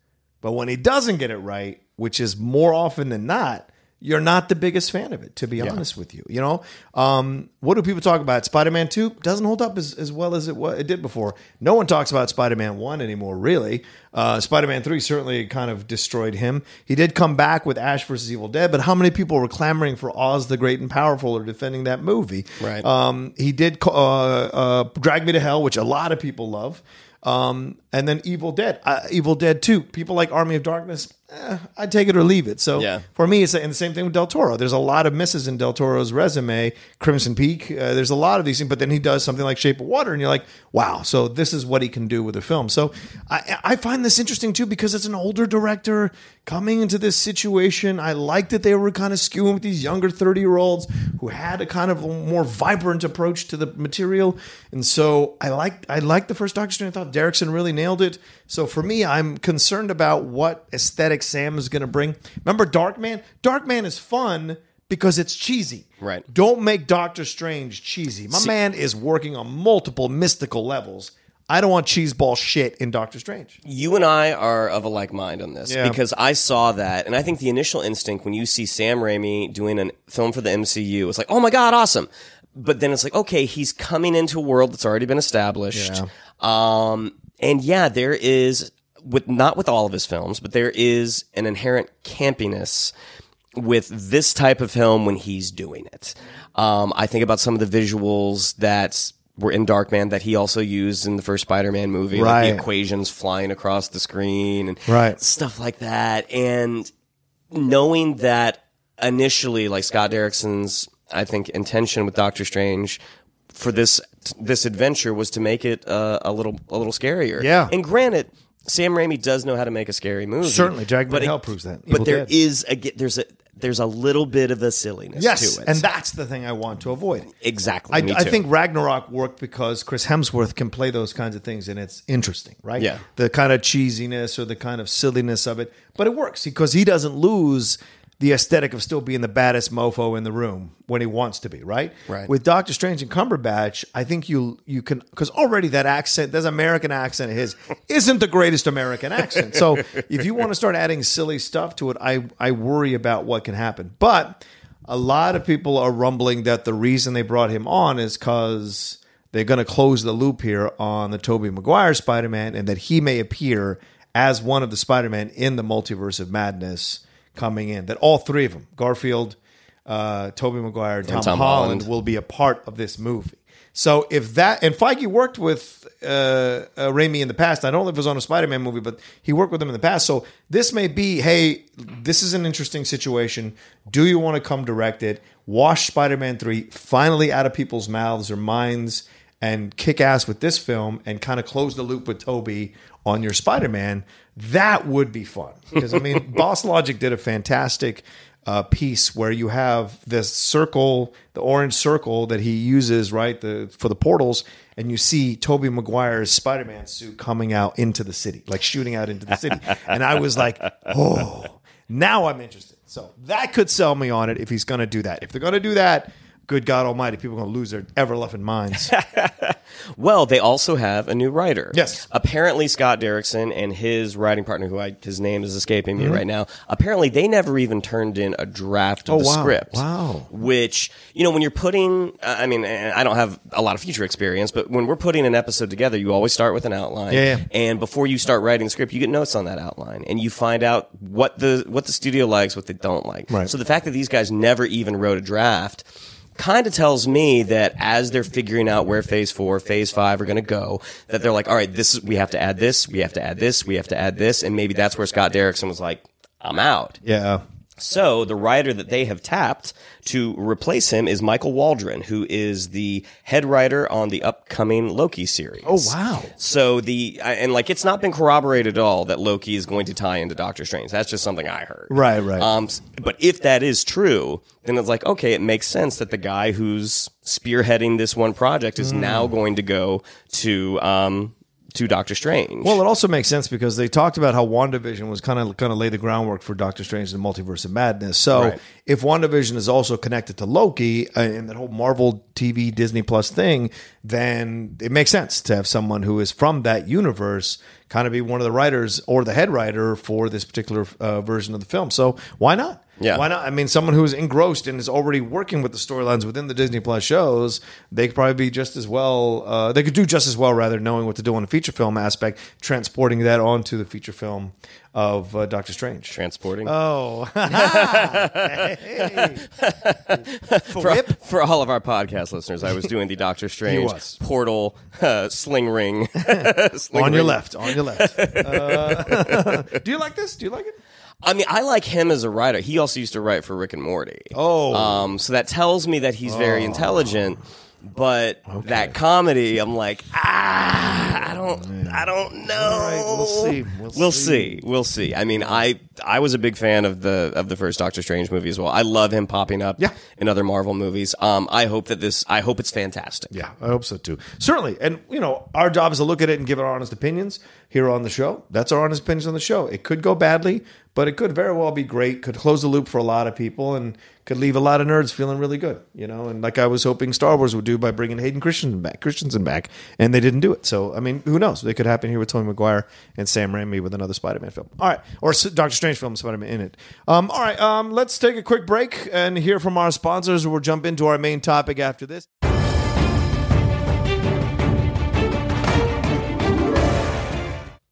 [SPEAKER 3] But when he doesn't get it right, which is more often than not, you're not the biggest fan of it, to be honest with you. You know, um, what do people talk about? Spider Man 2 doesn't hold up as, as well as it, wa- it did before. No one talks about Spider Man 1 anymore, really. Uh, Spider Man 3 certainly kind of destroyed him. He did come back with Ash versus Evil Dead, but how many people were clamoring for Oz the Great and Powerful or defending that movie?
[SPEAKER 4] Right.
[SPEAKER 3] Um, he did uh, uh, Drag Me to Hell, which a lot of people love. Um, and then Evil Dead, uh, Evil Dead 2. People like Army of Darkness. Eh, I'd take it or leave it. So
[SPEAKER 4] Yeah.
[SPEAKER 3] for me, it's and the same thing with Del Toro. There's a lot of misses in Del Toro's resume. Crimson Peak. Uh, there's a lot of these things, but then he does something like Shape of Water, and you're like, wow. So this is what he can do with a film. So I, I find this interesting too because it's an older director coming into this situation. I like that they were kind of skewing with these younger 30 year olds who had a kind of more vibrant approach to the material, and so I like I like the first Doctor Strange. I thought Derrickson really nailed it. So for me, I'm concerned about what aesthetic Sam is going to bring. Remember Darkman? Darkman is fun because it's cheesy.
[SPEAKER 4] Right.
[SPEAKER 3] Don't make Doctor Strange cheesy. My man is working on multiple mystical levels. I don't want cheeseball shit in Doctor Strange.
[SPEAKER 4] you and I are of a like mind on this
[SPEAKER 3] Yeah.
[SPEAKER 4] because I saw that, and I think the initial instinct when you see Sam Raimi doing a film for the MCU, it's like, oh my god, awesome. But then it's like, okay, he's coming into a world that's already been established. Yeah. Um, and yeah, there is with not with all of his films, but there is an inherent campiness with this type of film when he's doing it. Um, I think about some of the visuals that were in Darkman that he also used in the first Spider-Man movie, like
[SPEAKER 3] Right.
[SPEAKER 4] the equations flying across the screen and
[SPEAKER 3] Right.
[SPEAKER 4] stuff like that. And knowing that initially, like Scott Derrickson's, I think intention with Doctor Strange for this this adventure was to make it uh, a little a little scarier.
[SPEAKER 3] Yeah.
[SPEAKER 4] and granted. Sam Raimi does know how to make a scary movie.
[SPEAKER 3] Certainly, Jack
[SPEAKER 4] but
[SPEAKER 3] Hell proves that. Evil
[SPEAKER 4] But there
[SPEAKER 3] Dead.
[SPEAKER 4] is a there's a there's a little bit of a silliness
[SPEAKER 3] Yes,
[SPEAKER 4] to it.
[SPEAKER 3] and that's the thing I want to avoid.
[SPEAKER 4] exactly.
[SPEAKER 3] I, I think Ragnarok worked because Chris Hemsworth can play those kinds of things, and it's interesting, right?
[SPEAKER 4] Yeah.
[SPEAKER 3] the kind of cheesiness or the kind of silliness of it, but it works because he doesn't lose the aesthetic of still being the baddest mofo in the room when he wants to be, right?
[SPEAKER 4] Right.
[SPEAKER 3] With Doctor Strange and Cumberbatch, I think you you can because already that accent, that American accent of his isn't the greatest American accent. So if you want to start adding silly stuff to it, I I worry about what can happen. But a lot of people are rumbling that the reason they brought him on is because they're going to close the loop here on the Tobey Maguire Spider-Man and that he may appear as one of the Spider-Man in the multiverse of madness coming in. That all three of them, Garfield, uh, Tobey Maguire, and Tom,
[SPEAKER 4] Tom
[SPEAKER 3] Holland,
[SPEAKER 4] Holland.
[SPEAKER 3] will be a part of this movie. So if that and Feige worked with uh, uh, Raimi in the past, I don't know if it was on a Spider-Man movie, but he worked with him in the past. So this may be, hey, this is an interesting situation. Do you want to come direct it? Wash Spider-Man three finally out of people's mouths or minds and kick ass with this film and kind of close the loop with Tobey on your Spider-Man. That would be fun because I mean, Boss Logic did a fantastic uh, piece where you have this circle, the orange circle that he uses, right, the for the portals, and you see Tobey Maguire's Spider-Man suit coming out into the city, like shooting out into the city. and I was like, oh, now I'm interested. So that could sell me on it if he's going to do that. If they're going to do that, good God Almighty, people are going to lose their ever loving minds.
[SPEAKER 4] Well, they also have a new writer.
[SPEAKER 3] Yes.
[SPEAKER 4] Apparently, Scott Derrickson and his writing partner, who I his name is escaping
[SPEAKER 3] Mm-hmm.
[SPEAKER 4] me right now. Apparently, they never even turned in a draft of
[SPEAKER 3] Oh,
[SPEAKER 4] the
[SPEAKER 3] wow.
[SPEAKER 4] script.
[SPEAKER 3] Wow.
[SPEAKER 4] Which you know, when you're putting, uh, I mean, I don't have a lot of future experience, but when we're putting an episode together, you always start with an outline.
[SPEAKER 3] Yeah, yeah.
[SPEAKER 4] And before you start writing the script, you get notes on that outline, and you find out what the what the studio likes, what they don't like.
[SPEAKER 3] Right.
[SPEAKER 4] So the fact that these guys never even wrote a draft kind of tells me that as they're figuring out where phase four, phase five are going to go, that they're like, all right, this is, we have to add this, we have to add this, we have to add this. And maybe that's where Scott Derrickson was like, I'm out.
[SPEAKER 3] yeah.
[SPEAKER 4] So the writer that they have tapped to replace him is Michael Waldron, who is the head writer on the upcoming Loki series.
[SPEAKER 3] Oh, wow.
[SPEAKER 4] So the and like it's not been corroborated at all that Loki is going to tie into Doctor Strange. That's just something I heard.
[SPEAKER 3] Right, right.
[SPEAKER 4] Um, but if that is true, then it's like okay, it makes sense that the guy who's spearheading this one project is
[SPEAKER 3] Hmm.
[SPEAKER 4] now going to go to um to Doctor Strange.
[SPEAKER 3] Well, it also makes sense because they talked about how WandaVision was kind of kind of lay the groundwork for Doctor Strange and the Multiverse of Madness. So
[SPEAKER 4] Right.
[SPEAKER 3] if WandaVision is also connected to Loki uh, and that whole Marvel TV Disney Plus thing, then it makes sense to have someone who is from that universe kind of be one of the writers or the head writer for this particular uh, version of the film. So why not?
[SPEAKER 4] Yeah.
[SPEAKER 3] Why not? I mean, someone who's engrossed and is already working with the storylines within the Disney Plus shows, they could probably be just as well. Uh, they could do just as well, rather, knowing what to do on the feature film aspect, transporting that onto the feature film of uh, Doctor Strange.
[SPEAKER 4] transporting.
[SPEAKER 3] Oh, Hey.
[SPEAKER 4] for, for all of our podcast listeners, I was doing the Doctor Strange portal uh, sling ring. sling
[SPEAKER 3] on your left, on your left. Uh, do you like this? Do you like it?
[SPEAKER 4] I mean, I like him as a writer. He also used to write for Rick and Morty.
[SPEAKER 3] Oh.
[SPEAKER 4] um, so that tells me that he's very intelligent. But that comedy, I'm like, ah, I don't, I don't know.
[SPEAKER 3] Right, we'll see. We'll
[SPEAKER 4] We'll
[SPEAKER 3] see.
[SPEAKER 4] see. We'll see. I mean, I I was a big fan of the of the first Doctor Strange movie as well. I love him popping up
[SPEAKER 3] Yeah.
[SPEAKER 4] in other Marvel movies. Um, I hope that this. I hope it's fantastic.
[SPEAKER 3] Yeah, I hope so too. Certainly. And, you know, our job is to look at it and give our honest opinions here on the show. That's our honest opinions on the show. It could go badly, but it could very well be great, could close the loop for a lot of people, and could leave a lot of nerds feeling really good, you know, and like I was hoping Star Wars would do by bringing Hayden Christensen back, Christensen back, and they didn't do it. So, I mean, who knows? It could happen here with Tony Maguire and Sam Raimi with another Spider-Man film. All right, or Doctor Strange film, Spider-Man in it. Um, all right, um, let's take a quick break and hear from our sponsors. We'll jump into our main topic after this.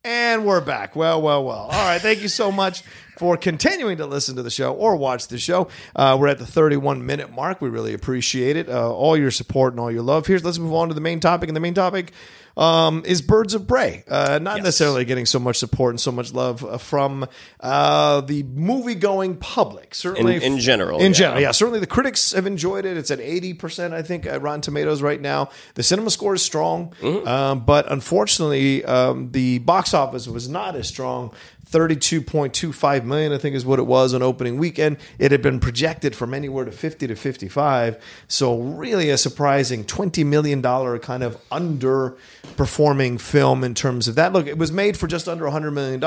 [SPEAKER 3] And we're back. Well, well, well. All right. Thank you so much for continuing to listen to the show or watch the show. Uh, we're at the 31 minute mark. We really appreciate it. Uh, all your support and all your love. Here's let's move on to the main topic. And the main topic um, is Birds of Prey. Uh, not necessarily getting so much support and so much love uh, from uh, the movie going public. Certainly,
[SPEAKER 4] In- in general,
[SPEAKER 3] In
[SPEAKER 4] yeah.
[SPEAKER 3] general, yeah. Certainly, the critics have enjoyed it. It's at eighty percent, I think, at Rotten Tomatoes right now. The cinema score is strong,
[SPEAKER 4] Mm-hmm.
[SPEAKER 3] um, but unfortunately, um, the box office was not as strong. 32.25 million, I think, is what it was on opening weekend. It had been projected from anywhere to 50 to 55. So, really, a surprising $20 million kind of underperforming film in terms of that. Look, it was made for just under $100 million,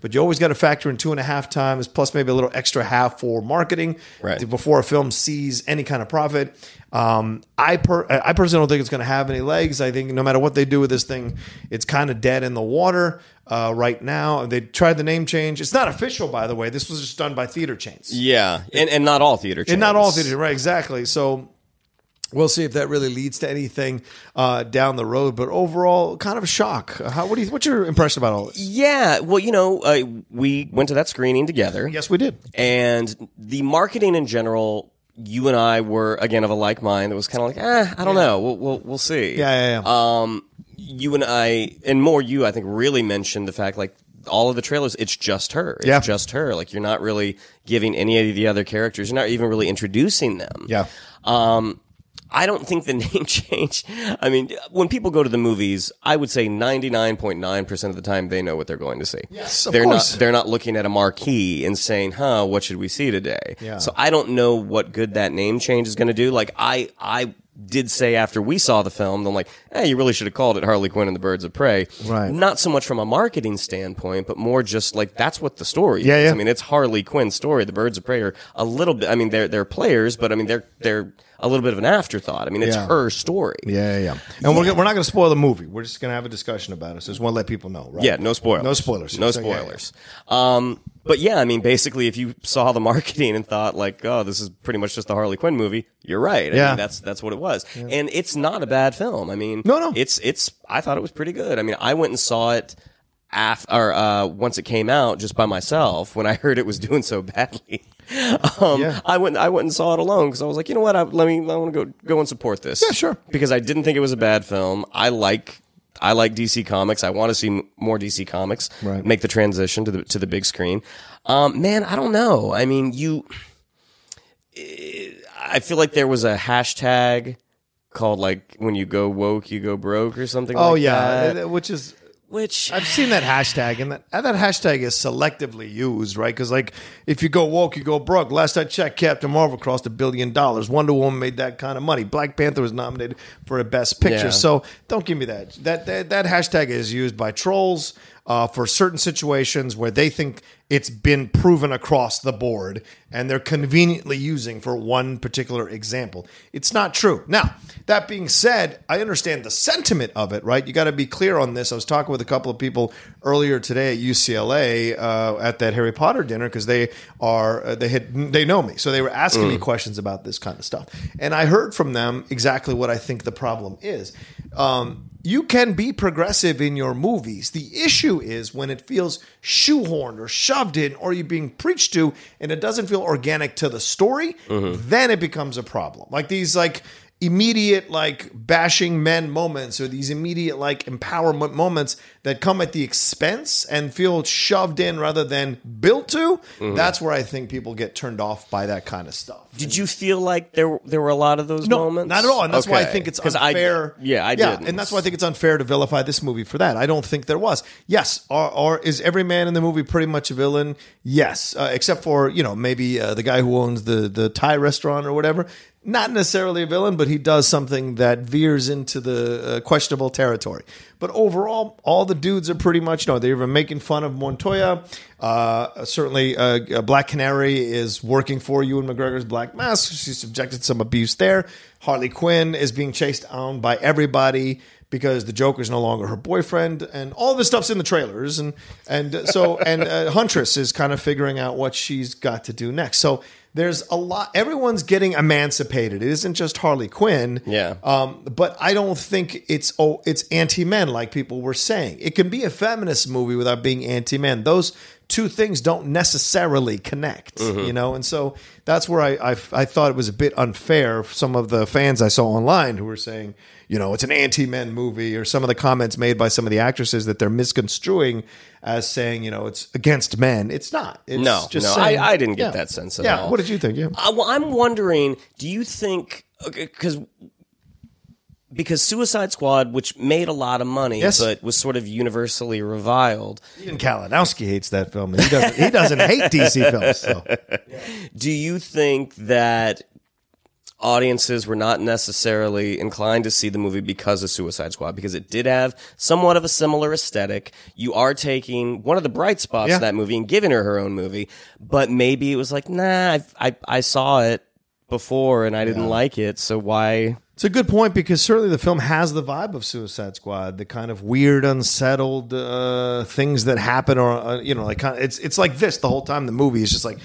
[SPEAKER 3] but you always got to factor in two and a half times, plus maybe a little extra half for marketing
[SPEAKER 4] Right.
[SPEAKER 3] before a film sees any kind of profit. Um, I per, I personally don't think it's going to have any legs. I think no matter what they do with this thing, it's kind of dead in the water uh, right now. They tried the name change. It's not official, by the way. This was just done by theater chains,
[SPEAKER 4] Yeah, and, and not all theater chains.
[SPEAKER 3] and not all theater, right? Exactly. So. We'll see if that really leads to anything uh, down the road. But overall, kind of a shock. How? What do you? What's your impression about all this?
[SPEAKER 4] Yeah, well, you know, uh, we went to that screening together.
[SPEAKER 3] Yes, we did.
[SPEAKER 4] And the marketing in general, you and I were again of a like mind. That was kind of like, eh, I don't know. We'll, we'll we'll see.
[SPEAKER 3] Yeah, yeah, yeah.
[SPEAKER 4] Um, you and I, and more you, I think, really mentioned the fact like all of the trailers, it's just her. It's
[SPEAKER 3] Yeah.
[SPEAKER 4] just her. Like you're not really giving any of the other characters. You're not even really introducing them.
[SPEAKER 3] Yeah.
[SPEAKER 4] Um, I don't think the name change. I mean, when people go to the movies, I would say 99.9% of the time they know what they're going to see.
[SPEAKER 3] Yes, of
[SPEAKER 4] they're
[SPEAKER 3] course.
[SPEAKER 4] not they're not looking at a marquee and saying, "Huh, what should we see today?"
[SPEAKER 3] Yeah.
[SPEAKER 4] So I don't know what good that name change is going to do. Like I I did say after we saw the film, I'm like, "Hey, you really should have called it Harley Quinn and the Birds of Prey."
[SPEAKER 3] Right.
[SPEAKER 4] Not so much from a marketing standpoint, but more just like that's what the story
[SPEAKER 3] Yeah,
[SPEAKER 4] is.
[SPEAKER 3] yeah.
[SPEAKER 4] I mean, it's Harley Quinn's story. The Birds of Prey are a little bit I mean, they're they're players, but I mean, they're they're a little bit of an afterthought. I mean, it's
[SPEAKER 3] Yeah.
[SPEAKER 4] her story.
[SPEAKER 3] Yeah, yeah, yeah. And we're, we're not going to spoil the movie. We're just going to have a discussion about it. So just want to let people know, right?
[SPEAKER 4] Yeah, no spoilers.
[SPEAKER 3] No spoilers.
[SPEAKER 4] No
[SPEAKER 3] So, yeah, yeah.
[SPEAKER 4] spoilers. Um, but yeah, I mean, basically, if you saw the marketing and thought like, "Oh, this is pretty much just the Harley Quinn movie," you're right. I
[SPEAKER 3] Yeah.
[SPEAKER 4] mean, that's that's what it was, and it's not a bad film. I mean,
[SPEAKER 3] No, no.
[SPEAKER 4] it's it's. I thought it was pretty good. I mean, I went and saw it. Af- or uh, once it came out, just by myself, when I heard it was doing so badly, um,
[SPEAKER 3] Yeah.
[SPEAKER 4] I went I went and saw it alone because I was like, you know what, I, let me I want to go go and support this.
[SPEAKER 3] Yeah, sure.
[SPEAKER 4] Because I didn't think it was a bad film. I like I like DC Comics. I want to see m- more DC Comics
[SPEAKER 3] Right.
[SPEAKER 4] make the transition to the to the big screen. Um, man, I don't know. I mean, you. I feel like there was a hashtag called like when you go woke, you go broke or something.
[SPEAKER 3] Oh,
[SPEAKER 4] like
[SPEAKER 3] yeah.
[SPEAKER 4] that,
[SPEAKER 3] Which is.
[SPEAKER 4] Which
[SPEAKER 3] I've seen that hashtag, and that, and that hashtag is selectively used, right? Because, like, if you go woke, you go broke. Last I checked, Captain Marvel crossed a billion dollars. Wonder Woman made that kind of money. Black Panther was nominated for a Best Picture.
[SPEAKER 4] Yeah.
[SPEAKER 3] So don't give me that. That that, that hashtag is used by trolls uh, for certain situations where they think it's been proven across the board, and they're conveniently using for one particular example. It's not true. Now, that being said, I understand the sentiment of it, right? You got to be clear on this. I was talking with a couple of people earlier today at UCLA uh, at that Harry Potter dinner because they are uh, they had they know me, so they were asking me questions about this kind of stuff, and I heard from them exactly what I think the problem is. Um, you can be progressive in your movies. The issue is when it feels shoehorned or shoved in or you're being preached to and it doesn't feel organic to the story, mm-hmm. then it becomes a problem. Like these like immediate like bashing men moments or these immediate like empowerment moments that come at the expense and feel shoved in rather than built to, that's where I think people get turned off by that kind of stuff.
[SPEAKER 4] did you feel like there there were a lot of those
[SPEAKER 3] No,
[SPEAKER 4] moments?
[SPEAKER 3] not at all. And that's why I
[SPEAKER 4] Okay.
[SPEAKER 3] think it's
[SPEAKER 4] 'Cause I-
[SPEAKER 3] unfair.
[SPEAKER 4] yeah, I
[SPEAKER 3] yeah,
[SPEAKER 4] did.
[SPEAKER 3] and that's why I think it's unfair to vilify this movie for that. I don't think there was. Yes, or, or is every man in the movie pretty much a villain? Yes, uh, except for you know maybe uh, the guy who owns the the Thai restaurant or whatever. Not necessarily a villain, but he does something that veers into the uh, questionable territory. But overall, all the dudes are pretty much, no. they're even making fun of Montoya. Uh, certainly, uh, Black Canary is working for you Ewan McGregor's Black Mask. She's subjected to some abuse there. Harley Quinn is being chased down by everybody because the Joker's no longer her boyfriend, and all this stuff's in the trailers, and and uh, so and uh, Huntress is kind of figuring out what she's got to do next. So there's a lot. Everyone's getting emancipated. It isn't just Harley Quinn.
[SPEAKER 4] Yeah.
[SPEAKER 3] Um, but I don't think it's oh it's anti men like people were saying. It can be a feminist movie without being anti men. Those two things don't necessarily connect,
[SPEAKER 4] Mm-hmm.
[SPEAKER 3] you know. And so that's where I, I I thought it was a bit unfair. Some of the fans I saw online who were saying, you know, it's an anti men movie, or some of the comments made by some of the actresses that they're misconstruing as saying, you know, it's against men. It's not. It's
[SPEAKER 4] No,
[SPEAKER 3] just
[SPEAKER 4] no,
[SPEAKER 3] saying-
[SPEAKER 4] I, I didn't get
[SPEAKER 3] Yeah.
[SPEAKER 4] that sense at
[SPEAKER 3] yeah.
[SPEAKER 4] all.
[SPEAKER 3] What did you think? Yeah.
[SPEAKER 4] Uh, well, I'm wondering, do you think because because Suicide Squad, which made a lot of money,
[SPEAKER 3] Yes.
[SPEAKER 4] but was sort of universally reviled,
[SPEAKER 3] Even Kalinowski hates that film. and He doesn't. He doesn't hate DC films. So.
[SPEAKER 4] do you think that audiences were not necessarily inclined to see the movie because of Suicide Squad because it did have somewhat of a similar aesthetic. You are taking one of the bright spots
[SPEAKER 3] Yeah.
[SPEAKER 4] of that movie and giving her her own movie, but maybe it was like, nah, I I, I saw it before and I didn't like it, so why?
[SPEAKER 3] It's a good point because certainly the film has the vibe of Suicide Squad, the kind of weird, unsettled uh, things that happen, or uh, you know, like kind of, it's it's like this the whole time. The movie is just like,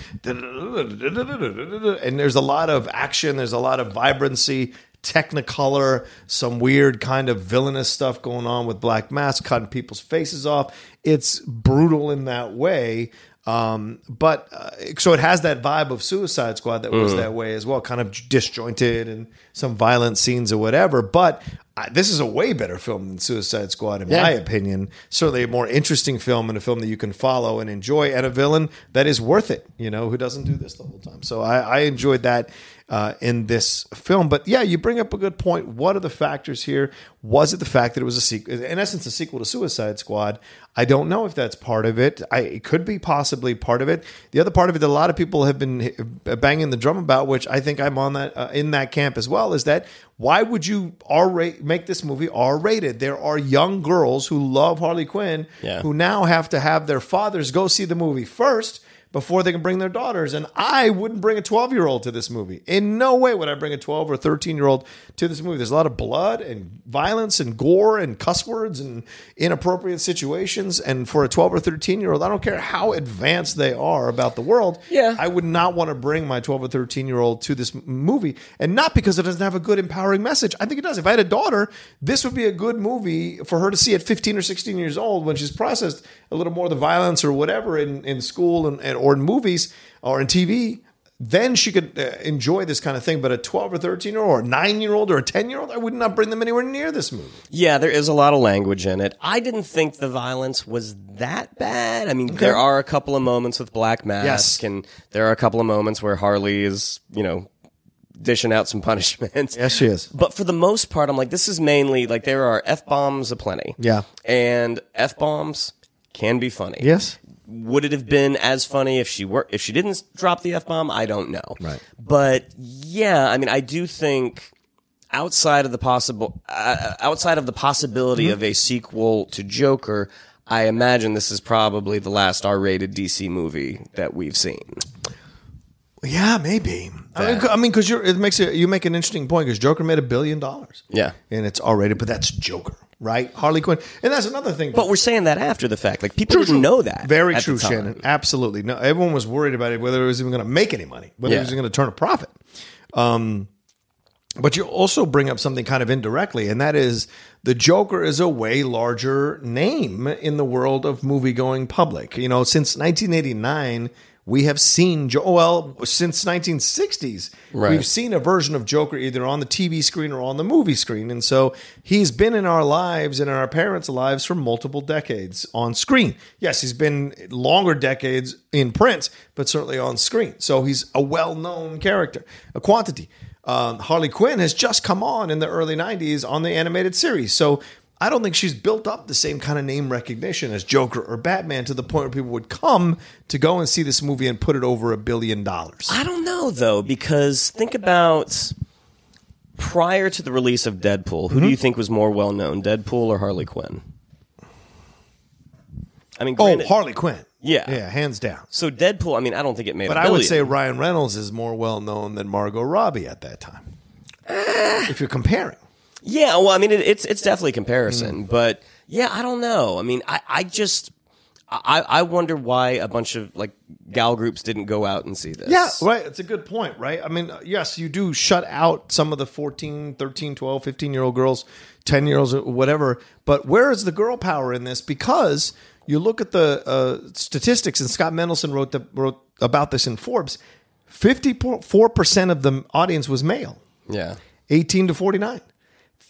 [SPEAKER 3] and there's a lot of action, there's a lot of vibrancy, Technicolor, some weird kind of villainous stuff going on with Black Mask cutting people's faces off. It's brutal in that way. Um, but uh, so it has that vibe of Suicide Squad that was that way as well, kind of disjointed and some violent scenes or whatever. But I, this is a way better film than Suicide Squad, in my opinion. Certainly a more interesting film and a film that you can follow and enjoy, and a villain that is worth it. You know, who doesn't do this the whole time. So I, I enjoyed that uh, in this film. But yeah, you bring up a good point. What are the factors here? Was it the fact that it was a sequel, in essence, a sequel to Suicide Squad? I don't know if that's part of it. I, it could be possibly part of it. The other part of it that a lot of people have been banging the drum about, which I think I'm on that uh, in that camp as well, is that why would you R rate make this movie R rated? There are young girls who love Harley Quinn
[SPEAKER 4] Yeah.
[SPEAKER 3] who now have to have their fathers go see the movie first before they can bring their daughters. And I wouldn't bring a 12 year old to this movie. In no way would I bring a 12 or 13 year old to this movie. There's a lot of blood and violence and gore and cuss words and inappropriate situations. And for a 12 or 13 year old, I don't care how advanced they are about the world.
[SPEAKER 4] Yeah.
[SPEAKER 3] I would not want to bring my 12 or 13 year old to this movie. And not because it doesn't have a good, empowering message. I think it does. If I had a daughter, this would be a good movie for her to see at 15 or 16 years old when she's processed a little more of the violence or whatever in, in school and, and or in movies or in TV. Then she could uh, enjoy this kind of thing. But a 12 or 13 year old or a nine year old or a 10 year old, I would not bring them anywhere near this movie.
[SPEAKER 4] Yeah, there is a lot of language in it. I didn't think the violence was that bad. I mean, there are a couple of moments with Black Mask,
[SPEAKER 3] Yes.
[SPEAKER 4] and there are a couple of moments where Harley is, you know, dishing out some punishment.
[SPEAKER 3] Yes, she is.
[SPEAKER 4] But for the most part, I'm like, this is mainly like there are f bombs aplenty.
[SPEAKER 3] Yeah.
[SPEAKER 4] and f bombs can be funny.
[SPEAKER 3] Yes.
[SPEAKER 4] Would it have been as funny if she were if she didn't drop the f bomb? I don't know.
[SPEAKER 3] Right.
[SPEAKER 4] But yeah, I mean, I do think outside of the possible uh, outside of the possibility
[SPEAKER 3] Mm-hmm.
[SPEAKER 4] of a sequel to Joker, I imagine this is probably the last R-rated DC movie that we've seen.
[SPEAKER 3] Yeah, maybe. I mean, 'cause- I mean, because it makes it, you make an interesting point because Joker made a billion dollars.
[SPEAKER 4] Yeah.
[SPEAKER 3] and it's R rated, but that's Joker, right? Harley Quinn, and that's another thing.
[SPEAKER 4] But we're saying that after the fact. Like people didn't know that.
[SPEAKER 3] Very
[SPEAKER 4] at the
[SPEAKER 3] true,
[SPEAKER 4] time.
[SPEAKER 3] Shannon. Absolutely. No, everyone was worried about it whether it was even going to make any money, whether it
[SPEAKER 4] Yeah.
[SPEAKER 3] was going to turn a profit. Um, but you also bring up something kind of indirectly, and that is the Joker is a way larger name in the world of movie going public. You know, since 1989, we have seen jo- well since 1960s
[SPEAKER 4] Right.
[SPEAKER 3] we've seen a version of Joker either on the TV screen or on the movie screen, and so he's been in our lives and in our parents' lives for multiple decades on screen. Yes, he's been longer decades in print, but certainly on screen. So he's a well-known character, a quantity. Um, Harley Quinn has just come on in the early 90s on the animated series. So I don't think she's built up the same kind of name recognition as Joker or Batman to the point where people would come to go and see this movie and put it over a billion dollars.
[SPEAKER 4] I don't know though, because think about prior to the release of Deadpool, who do
[SPEAKER 3] Mm-hmm.
[SPEAKER 4] you think was more well known, Deadpool or Harley Quinn? I mean,
[SPEAKER 3] Oh, Harley Quinn.
[SPEAKER 4] Yeah.
[SPEAKER 3] Yeah, hands down.
[SPEAKER 4] so Deadpool. I mean, I don't think it made.
[SPEAKER 3] But I would say Ryan Reynolds is more well known than Margot Robbie at that time. if you're comparing.
[SPEAKER 4] Yeah, well, I mean, it, it's it's definitely a
[SPEAKER 3] Mm.
[SPEAKER 4] comparison, but yeah, I don't know. I mean, I, I just I, I wonder why a bunch of like gal groups didn't go out and see this.
[SPEAKER 3] Yeah, right. It's a good point, right? I mean, yes, you do shut out some of the 14, 13, 12, 15 year old girls, 10 year olds, whatever. But where is the girl power in this? Because you look at the uh, statistics, and Scott Mendelson wrote, the, wrote about this in Forbes 54% of the audience was male,
[SPEAKER 4] Yeah.
[SPEAKER 3] 18 to 49.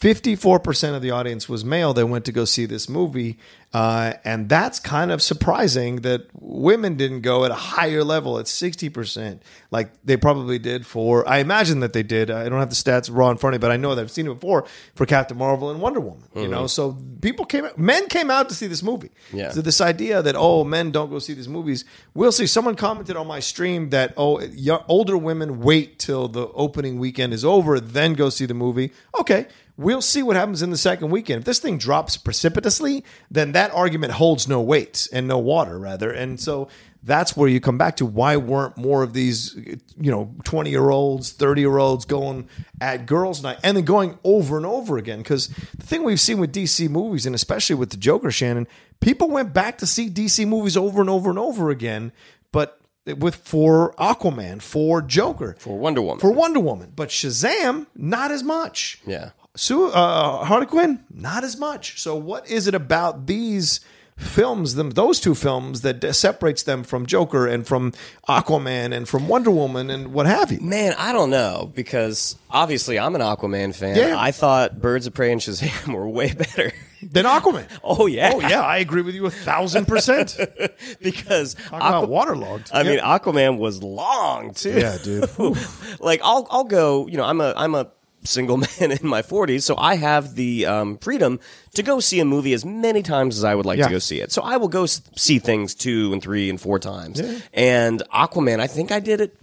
[SPEAKER 3] 54% of the audience was male that went to go see this movie. Uh, and that's kind of surprising that women didn't go at a higher level at 60%, like they probably did for, I imagine that they did. I don't have the stats raw in front of me, but I know that I've seen it before for Captain Marvel and Wonder Woman, you know? So people came out, men came out to see this movie.
[SPEAKER 4] Yeah.
[SPEAKER 3] So this idea that, oh, men don't go see these movies, we'll see. Someone commented on my stream that, oh, older women wait till the opening weekend is over, then go see the movie. Okay. We'll see what happens in the second weekend. If this thing drops precipitously, then that argument holds no weight and no water, rather. And so that's where you come back to why weren't more of these, you know, 20 year olds, 30 year olds going at girls' night and then going over and over again? Because the thing we've seen with DC movies, and especially with the Joker, Shannon, people went back to see DC movies over and over and over again. But with for Aquaman, for Joker,
[SPEAKER 4] For Wonder Woman.
[SPEAKER 3] for Wonder Woman, but Shazam, not as much.
[SPEAKER 4] yeah.
[SPEAKER 3] Sue, uh, Harley Quinn, not as much. So, what is it about these films, them those two films, that d- separates them from Joker and from Aquaman and from Wonder Woman and what have you?
[SPEAKER 4] Man, I don't know because obviously I'm an Aquaman fan.
[SPEAKER 3] Yeah.
[SPEAKER 4] I thought Birds of Prey and Shazam were way better.
[SPEAKER 3] Than Aquaman.
[SPEAKER 4] Oh yeah.
[SPEAKER 3] Oh yeah, I agree with you a thousand percent. Talk
[SPEAKER 4] because
[SPEAKER 3] about waterlogged.
[SPEAKER 4] I mean, Aquaman was long too.
[SPEAKER 3] Yeah, dude.
[SPEAKER 4] like I'll I'll go. You know, I'm a I'm a single man in my 40s, so I have the um, freedom to go see a movie as many times as I would like
[SPEAKER 3] Yeah.
[SPEAKER 4] to go see it. So I will go see things two and three and four times. And Aquaman, I think I did it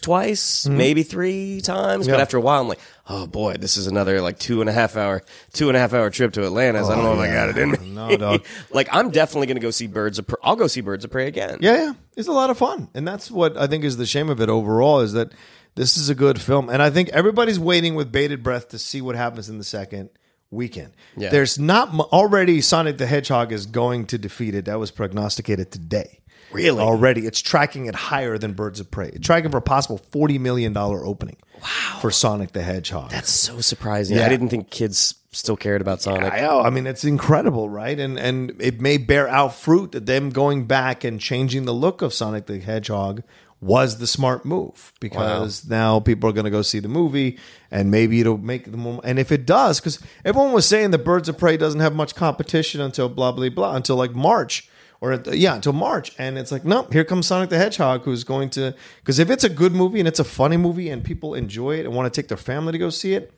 [SPEAKER 4] twice, maybe three times. But
[SPEAKER 3] Mm-hmm.
[SPEAKER 4] After a while, I'm like, oh boy, this is another like two and a half hour, two and a half hour trip to Atlanta. Atlantis. I don't know if I got it in me.
[SPEAKER 3] Oh, No, dog.
[SPEAKER 4] like I'm definitely going to go see Birds of Prey. I'll go see Birds of Prey again.
[SPEAKER 3] Yeah, yeah, it's a lot of fun, and that's what I think is the shame of it overall is that this is a good film, and I think everybody's waiting with bated breath to see what happens in the second weekend.
[SPEAKER 4] Yeah.
[SPEAKER 3] There's not already Sonic the Hedgehog is going to defeat it. That was prognosticated today.
[SPEAKER 4] Really?
[SPEAKER 3] Already, it's tracking it higher than Birds of Prey. It's tracking for a possible forty million dollar opening. Wow. For Sonic the Hedgehog.
[SPEAKER 4] That's so surprising.
[SPEAKER 3] Yeah.
[SPEAKER 4] I didn't think kids still cared about Sonic.
[SPEAKER 3] I know. I mean, it's incredible, right? And and it may bear out fruit that them going back and changing the look of Sonic the Hedgehog was the smart move because now people are going to go see the movie and maybe it'll make them more. And if it does, because everyone was saying the Birds of Prey doesn't have much competition until blah blah blah until like March. Or yeah, until March, and it's like, nope. Here comes Sonic the Hedgehog, who's going to because if it's a good movie and it's a funny movie and people enjoy it and want to take their family to go see it,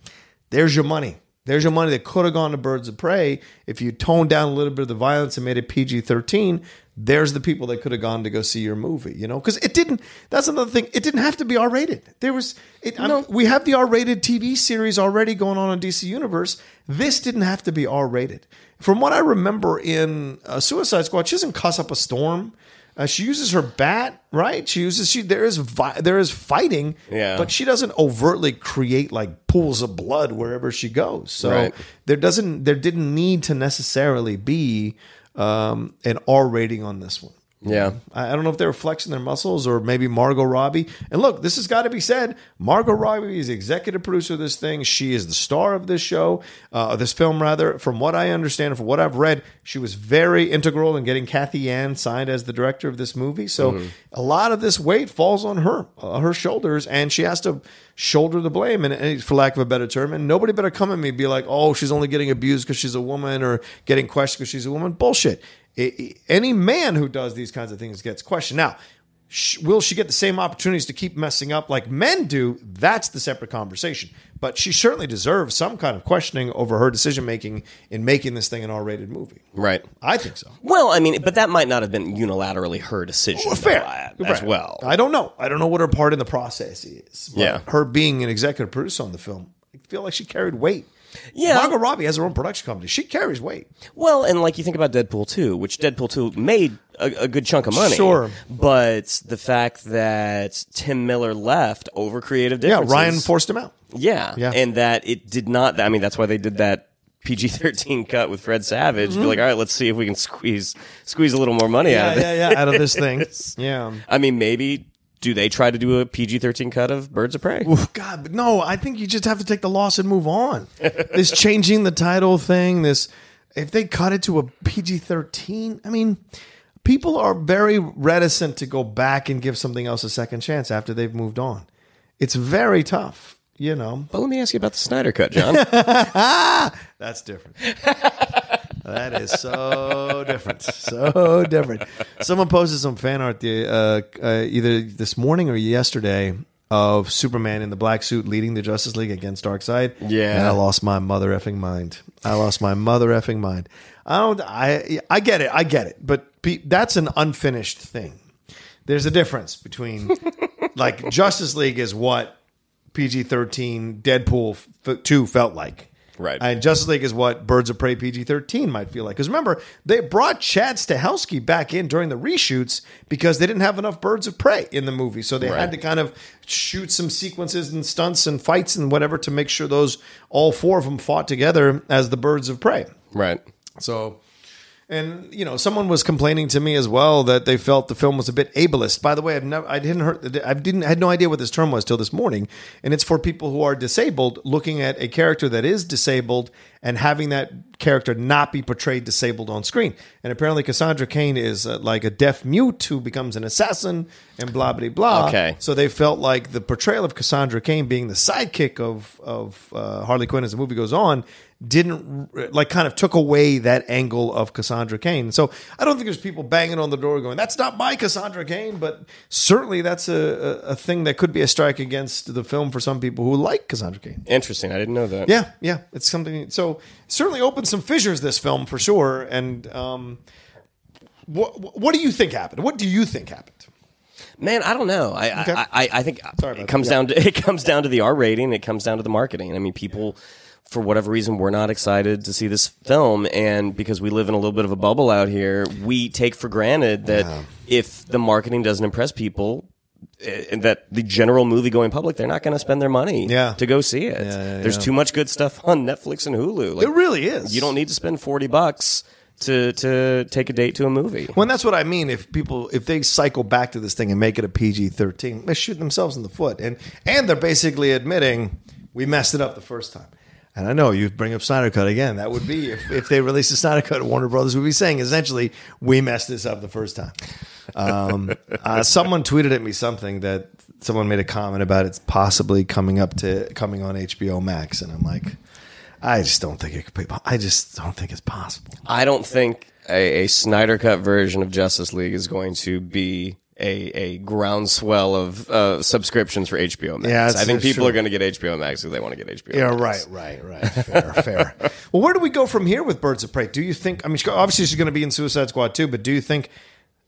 [SPEAKER 3] there's your money. There's your money that could have gone to Birds of Prey if you toned down a little bit of the violence and made it PG 13. There's the people that could have gone to go see your movie, you know? Because it didn't, that's another thing. It didn't have to be R rated. There was, it, I mean, we have the R rated TV series already going on in DC Universe. This didn't have to be R rated. From what I remember in uh, Suicide Squad, she doesn't cuss up a storm. Uh, she uses her bat, right? She uses she. There is vi- there is fighting,
[SPEAKER 4] Yeah.
[SPEAKER 3] but she doesn't overtly create like pools of blood wherever she goes. So
[SPEAKER 4] Right.
[SPEAKER 3] there doesn't there didn't need to necessarily be um, an R rating on this one.
[SPEAKER 4] Yeah.
[SPEAKER 3] I, I don't know if they were flexing their muscles or maybe Margot Robbie. And look, this has got to be said. Margot Robbie is the executive producer of this thing. She is the star of this show, uh, this film rather. From what I understand, and from what I've read, she was very integral in getting Cathy Yan signed as the director of this movie. So a lot of this weight falls on her, uh, her shoulders, and she has to shoulder the blame. And, and for lack of a better term, and nobody better come at me and be like, "Oh, she's only getting abused because she's a woman," or getting questioned because she's a woman. Bullshit. I- I- any man who does these kinds of things gets questioned. Now, sh- will she get the same opportunities to keep messing up like men do? That's the separate conversation. But she certainly deserves some kind of questioning over her decision making in making this thing an R-rated movie.
[SPEAKER 4] Right.
[SPEAKER 3] I think so.
[SPEAKER 4] Well, I mean, but that might not have been unilaterally her decision
[SPEAKER 3] Well, fair
[SPEAKER 4] though, as
[SPEAKER 3] Right.
[SPEAKER 4] well.
[SPEAKER 3] I don't know. I don't know what her part in the process is. But
[SPEAKER 4] Yeah.
[SPEAKER 3] her being an executive producer on the film, I feel like she carried weight.
[SPEAKER 4] Yeah.
[SPEAKER 3] Margot Robbie has her own production company. She carries weight.
[SPEAKER 4] Well, and like you think about Deadpool 2, which Deadpool 2 made a, a good chunk of money.
[SPEAKER 3] Sure.
[SPEAKER 4] But the fact that Tim Miller left over creative differences. Yeah.
[SPEAKER 3] Ryan forced him out.
[SPEAKER 4] Yeah.
[SPEAKER 3] Yeah.
[SPEAKER 4] And that it did not, I mean, that's why they did that PG thirteen cut with Fred Savage. Be like, all right, let's see if we can squeeze squeeze a little more money
[SPEAKER 3] yeah,
[SPEAKER 4] out of it.
[SPEAKER 3] yeah, yeah, out of this thing. Yeah.
[SPEAKER 4] I mean, maybe do they try to do a PG thirteen cut of Birds of Prey?
[SPEAKER 3] God, but no, I think you just have to take the loss and move on. this changing the title thing, this if they cut it to a PG thirteen, I mean, people are very reticent to go back and give something else a second chance after they've moved on. It's very tough, you know.
[SPEAKER 4] But let me ask you about the Snyder cut, John.
[SPEAKER 3] That's different. that is so different. So different. Someone posted some fan art the, uh, uh, either this morning or yesterday of Superman in the black suit leading the Justice League against Darkseid.
[SPEAKER 4] Yeah.
[SPEAKER 3] And I lost my mother effing mind. I lost my mother effing mind. I don't. I I get it. I get it. But pe- that's an unfinished thing. There's a difference between like Justice League is what PG 13 Deadpool f- 2 felt like.
[SPEAKER 4] Right.
[SPEAKER 3] And Justice League is what Birds of Prey PG 13 might feel like. Because remember, they brought Chad Stahelski back in during the reshoots because they didn't have enough Birds of Prey in the movie. So they
[SPEAKER 4] Right.
[SPEAKER 3] had to kind of shoot some sequences and stunts and fights and whatever to make sure those, all four of them fought together as the Birds of Prey.
[SPEAKER 4] right.
[SPEAKER 3] So, and you know, someone was complaining to me as well that they felt the film was a bit ableist. By the way, I've never, I didn't heard, I didn't, I had no idea what this term was till this morning, and it's for people who are disabled looking at a character that is disabled and having that character not be portrayed disabled on screen. And apparently, Cassandra Cain is uh, like a deaf mute who becomes an assassin and blah blah blah.
[SPEAKER 4] Okay.
[SPEAKER 3] So they felt like the portrayal of Cassandra Cain being the sidekick of of uh, Harley Quinn as the movie goes on didn't like kind of took away that angle of Cassandra Cain. So I don't think there's people banging on the door going, "That's not my Cassandra Cain," but certainly that's a, a, a thing that could be a strike against the film for some people who like Cassandra Cain.
[SPEAKER 4] Interesting. I didn't know that.
[SPEAKER 3] Yeah, yeah, it's something. So certainly opened some fissures this film for sure. And um, what what do you think happened? What do you think happened?
[SPEAKER 4] Man, I don't know. I
[SPEAKER 3] Okay.
[SPEAKER 4] I, I, I think it comes
[SPEAKER 3] that.
[SPEAKER 4] down to it comes down to the R rating. It comes down to the marketing. I mean, people for whatever reason were not excited to see this film, and because we live in a little bit of a bubble out here, we take for granted that if the marketing doesn't impress people. That the general movie going public, they're not going to spend their money
[SPEAKER 3] Yeah.
[SPEAKER 4] to go see it.
[SPEAKER 3] yeah,
[SPEAKER 4] There's
[SPEAKER 3] yeah.
[SPEAKER 4] too much good stuff on Netflix and Hulu. Like,
[SPEAKER 3] It really is.
[SPEAKER 4] you don't need to spend forty bucks to to take a date to a movie.
[SPEAKER 3] Well, and that's what I mean. If people, if they cycle back to this thing and make it a PG thirteen, they shoot themselves in the foot, and and they're basically admitting we messed it up the first time. And I know you bring up Snyder Cut again. That would be if, if they released a Snyder Cut, Warner Brothers would be saying essentially we messed this up the first time. Um, uh, someone tweeted at me something that someone made a comment about it's possibly coming up to coming on HBO Max, and I'm like, I just don't think it could be. I just don't think it's possible.
[SPEAKER 4] I don't think a, a Snyder cut version of Justice League is going to be a, a groundswell of uh, subscriptions for HBO Max.
[SPEAKER 3] Yeah,
[SPEAKER 4] I think people
[SPEAKER 3] true.
[SPEAKER 4] are going to get HBO Max because they want to get HBO.
[SPEAKER 3] Yeah,
[SPEAKER 4] Max.
[SPEAKER 3] right, right, right. Fair, fair. Well, where do we go from here with Birds of Prey? Do you think? I mean, obviously she's going to be in Suicide Squad too, but do you think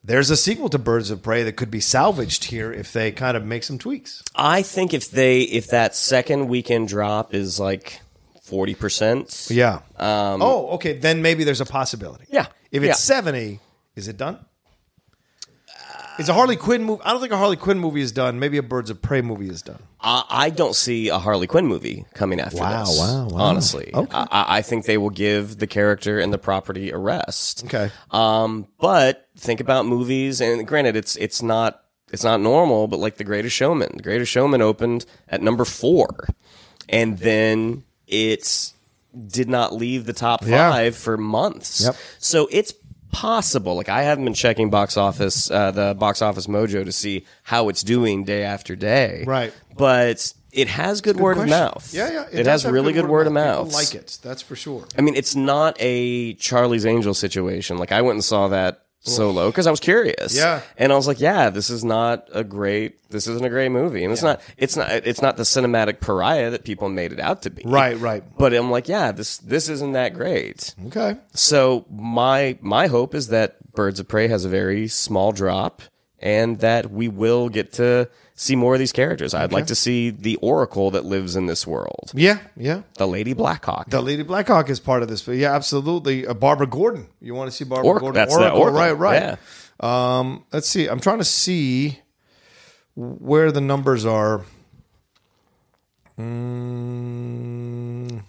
[SPEAKER 3] there's a sequel to Birds of Prey that could be salvaged here if they kind of make some tweaks?
[SPEAKER 4] I think if they if that second weekend drop is like forty percent,
[SPEAKER 3] Yeah. oh, okay. Then maybe there's a possibility.
[SPEAKER 4] Yeah.
[SPEAKER 3] If it's
[SPEAKER 4] Yeah.
[SPEAKER 3] seventy, is it done? Is a Harley Quinn movie? I don't think a Harley Quinn movie is done. Maybe a Birds of Prey movie is done.
[SPEAKER 4] I, I don't see a Harley Quinn movie coming after
[SPEAKER 3] Wow,
[SPEAKER 4] this.
[SPEAKER 3] wow, wow.
[SPEAKER 4] Wow honestly,
[SPEAKER 3] Okay.
[SPEAKER 4] I, I- I think they will give the character and the property a rest.
[SPEAKER 3] Okay.
[SPEAKER 4] Um, but think about movies, and granted, it's it's not it's not normal, but like The Greatest Showman, The Greatest Showman opened at number four, and then it's did not leave the top
[SPEAKER 3] Yeah.
[SPEAKER 4] five for months.
[SPEAKER 3] Yep.
[SPEAKER 4] So it's possible. Like I haven't been checking box office, uh, the box office mojo to see how it's doing day after day.
[SPEAKER 3] Right.
[SPEAKER 4] But it has good, word
[SPEAKER 3] Question.
[SPEAKER 4] of mouth.
[SPEAKER 3] Yeah, yeah.
[SPEAKER 4] It,
[SPEAKER 3] does
[SPEAKER 4] has really good, word of mouth.
[SPEAKER 3] People like it. That's for sure.
[SPEAKER 4] I mean, it's not a Charlie's Angel situation. Like I went and saw that solo because I was curious.
[SPEAKER 3] Yeah.
[SPEAKER 4] and I was like, yeah, this is not a great. This isn't a great movie, and it's not. It's not. It's not the cinematic pariah that people made it out to be.
[SPEAKER 3] Right, right.
[SPEAKER 4] But I'm like, yeah, this this isn't that great.
[SPEAKER 3] Okay.
[SPEAKER 4] So my my hope is that Birds of Prey has a very small drop, and that we will get to see more of these characters. I'd like to see the Oracle that lives in this world,
[SPEAKER 3] Yeah, yeah.
[SPEAKER 4] the Lady Blackhawk.
[SPEAKER 3] The Lady Blackhawk is part of this. Yeah, absolutely. Uh, Barbara Gordon. You want to see Barbara
[SPEAKER 4] Oracle.
[SPEAKER 3] Gordon?
[SPEAKER 4] That's the Oracle.
[SPEAKER 3] Right, right.
[SPEAKER 4] Yeah.
[SPEAKER 3] Um, let's see. I'm trying to see where the numbers are. Mm,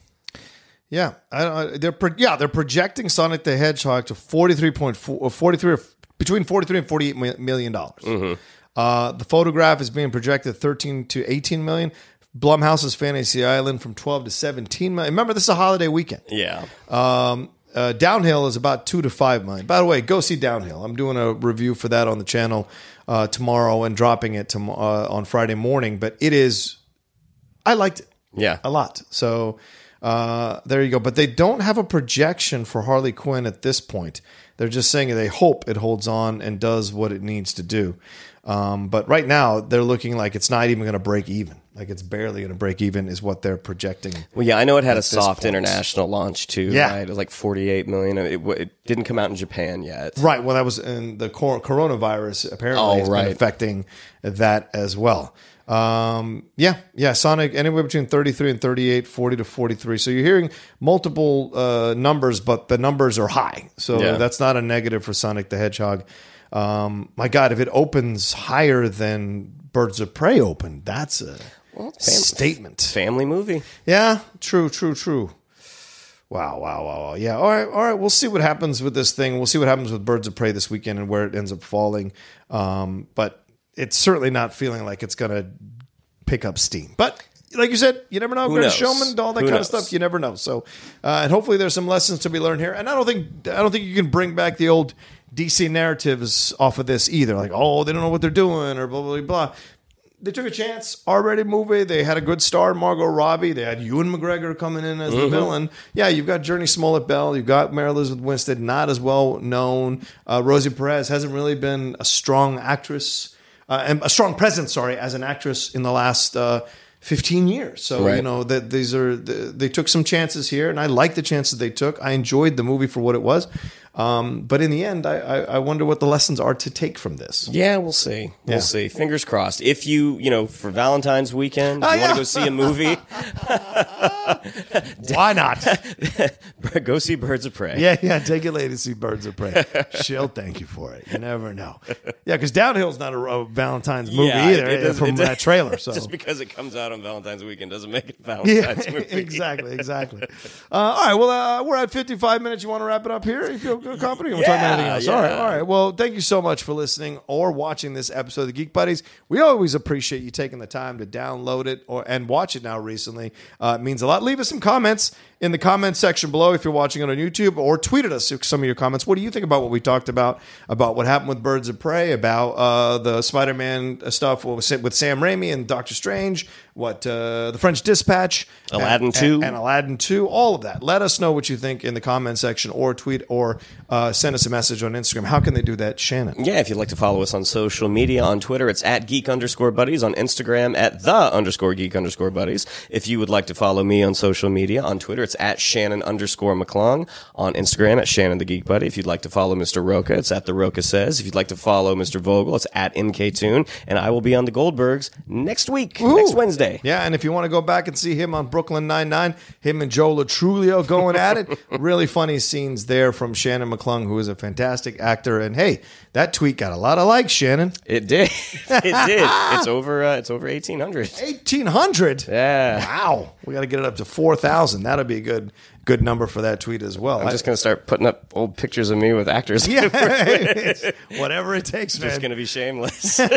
[SPEAKER 3] Yeah, I, they're pro- yeah they're projecting Sonic the Hedgehog to 43.4 uh, 43 between 43 and 48 million dollars.
[SPEAKER 4] Mm-hmm.
[SPEAKER 3] Uh, the photograph is being projected 13 to 18 million. Blumhouse's Fantasy Island from 12 to 17 million. Remember, this is a holiday weekend.
[SPEAKER 4] Yeah.
[SPEAKER 3] Um, uh, Downhill is about two to five million. By the way, go see Downhill. I'm doing a review for that on the channel uh, tomorrow and dropping it uh, on Friday morning. But it is, I liked it
[SPEAKER 4] Yeah.
[SPEAKER 3] a lot. So uh, there you go. But they don't have a projection for Harley Quinn at this point. They're just saying they hope it holds on and does what it needs to do. Um, but right now, they're looking like it's not even going to break even. Like it's barely going to break even, is what they're projecting.
[SPEAKER 4] Well, yeah, I know it had a soft
[SPEAKER 3] point.
[SPEAKER 4] international launch too.
[SPEAKER 3] Yeah.
[SPEAKER 4] right? it was like forty-eight million. It, it didn't come out in Japan yet.
[SPEAKER 3] Right. Well, that was in the cor- coronavirus. Apparently,
[SPEAKER 4] Oh,
[SPEAKER 3] has
[SPEAKER 4] right.
[SPEAKER 3] been affecting that as well. Um, yeah, yeah. Sonic anywhere between 33 and 38, 40 to 43. So you're hearing multiple uh, numbers, but the numbers are high. So
[SPEAKER 4] Yeah.
[SPEAKER 3] that's not a negative for Sonic the Hedgehog. Um, my God, if it opens higher than Birds of Prey opened, that's a
[SPEAKER 4] fam-
[SPEAKER 3] statement.
[SPEAKER 4] Family movie.
[SPEAKER 3] Yeah, true, true, true. Wow, wow, wow, wow. Yeah, all right, all right. We'll see what happens with this thing. We'll see what happens with Birds of Prey this weekend and where it ends up falling. Um, but it's certainly not feeling like it's going to pick up steam. But like you said, you never know.
[SPEAKER 4] Who
[SPEAKER 3] Greatest
[SPEAKER 4] knows?
[SPEAKER 3] Showman, all that
[SPEAKER 4] Who
[SPEAKER 3] kind
[SPEAKER 4] knows?
[SPEAKER 3] of stuff. You never know. So, uh, and hopefully there's some lessons to be learned here. And I don't think I don't think you can bring back the old DC narratives off of this either. Like, oh, they don't know what they're doing or blah blah blah. They took a chance. R-rated movie. They had a good star, Margot Robbie. They had Ewan McGregor coming in as the villain. Yeah, you've got Jurnee Smollett Bell. You've got Mary Elizabeth Winstead, not as well known. Uh, Rosie Perez hasn't really been a strong actress uh, and a strong presence. Sorry, as an actress in the last. Uh, 15 years. So, you know, that these are, the, they took some chances here, and I like the chances they took. I enjoyed the movie for what it was. Um, but in the end, I, I, I wonder what the lessons are to take from this.
[SPEAKER 4] Yeah, we'll see. We'll
[SPEAKER 3] Yeah.
[SPEAKER 4] see. Fingers crossed. If you, you know, for Valentine's weekend,
[SPEAKER 3] Oh,
[SPEAKER 4] you want to go see a movie,
[SPEAKER 3] Why not?
[SPEAKER 4] go see Birds of Prey.
[SPEAKER 3] Yeah, yeah. Take your lady to see Birds of Prey. She'll thank you for it. You never know. Yeah, because Downhill's not a, a Valentine's movie
[SPEAKER 4] Yeah,
[SPEAKER 3] either
[SPEAKER 4] it
[SPEAKER 3] from
[SPEAKER 4] it
[SPEAKER 3] that trailer. So
[SPEAKER 4] Just because it comes out on Valentine's weekend doesn't make it a
[SPEAKER 3] yeah,
[SPEAKER 4] Valentine's movie.
[SPEAKER 3] exactly, exactly. Uh, all right, well, uh, we're at 55 minutes. You want to wrap it up here? You feel good, confident? You want to talk about anything
[SPEAKER 4] Yeah,
[SPEAKER 3] else? All right,
[SPEAKER 4] yeah.
[SPEAKER 3] all right. Well, thank you so much for listening or watching this episode of the Geek Buddies. We always appreciate you taking the time to download it or and watch it now recently. Uh, it means a lot. Leave us some comments in the comments section below if you're watching it on YouTube or tweet at us some of your comments. What do you think about what we talked about, about what happened with Birds of Prey, about uh, the Spider-Man stuff with Sam Raimi and Doctor Strange, what uh, the French Dispatch,
[SPEAKER 4] Aladdin
[SPEAKER 3] and-
[SPEAKER 4] 2.
[SPEAKER 3] and, and Aladdin 2, all of that. Let us know what you think in the comment section or tweet or uh, send us a message on Instagram. How can they do that, Shannon?
[SPEAKER 4] Yeah, if you'd like to follow us on social media, on Twitter, it's at geek underscore buddies. On Instagram, at the underscore geek underscore buddies. If you would like to follow me on social media, on Twitter, it's at Shannon underscore McClung. On Instagram, at Shannon the Geek Buddy. If you'd like to follow Mr. Rocha, it's at the Rocha Says. If you'd like to follow Mr. Vogel, it's at NKToon. And I will be on the Goldbergs next week, next Wednesday.
[SPEAKER 3] Yeah, and if you want to go back and see him on Brooklyn Nine-Nine, him and Joe Lo Truglio going at it, really funny scenes there from Shannon McClung, who is a fantastic actor. And hey, that tweet got a lot of likes, Shannon.
[SPEAKER 4] It did. it did. It's over. Uh, it's over eighteen hundred.
[SPEAKER 3] 1,800.
[SPEAKER 4] Yeah.
[SPEAKER 3] Wow. We got to get it up to 4,000. That'll be good good number for that tweet as well.
[SPEAKER 4] I'm just gonna start putting up old pictures of me with actors.
[SPEAKER 3] yeah, whatever it takes, man.
[SPEAKER 4] Just gonna be shameless.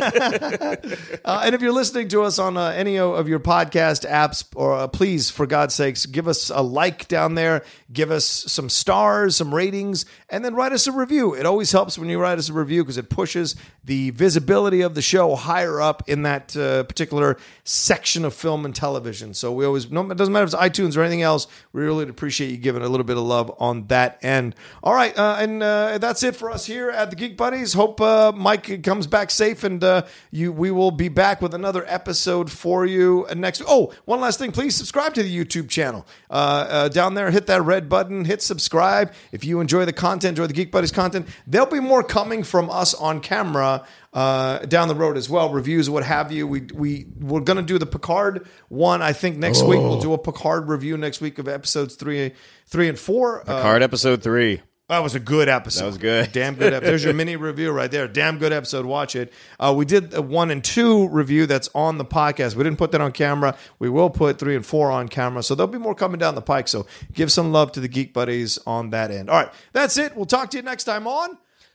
[SPEAKER 3] Uh, and if you're listening to us on uh, any of your podcast apps, or uh, please, for God's sakes, give us a like down there, give us some stars, some ratings, and then write us a review. It always helps when you write us a review because it pushes the visibility of the show higher up in that uh, particular section of film and television. So we always, no, it doesn't matter if it's iTunes or anything else, we really appreciate you giving a little bit of love on that end. All right, uh, and uh, that's it for us here at the Geek Buddies. Hope uh, Mike comes back safe, and uh, you we will be back with another episode for you next. Oh, one last thing, please subscribe to the YouTube channel uh, uh, down there. Hit that red button, hit subscribe. If you enjoy the content, enjoy the Geek Buddies content, there'll be more coming from us on camera uh, down the road as well. Reviews, what have you. We we we're gonna do the Picard one. I think next week we'll do a Picard review next week of episodes three three and four. Uh,
[SPEAKER 4] Card episode three.
[SPEAKER 3] That was a good episode.
[SPEAKER 4] That was good.
[SPEAKER 3] Damn good episode. There's your mini review right there. Damn good episode. Watch it. Uh, we did a one and two review that's on the podcast. We didn't put that on camera. We will put three and four on camera. So there'll be more coming down the pike. So give some love to the Geek Buddies on that end. All right. That's it. We'll talk to you next time on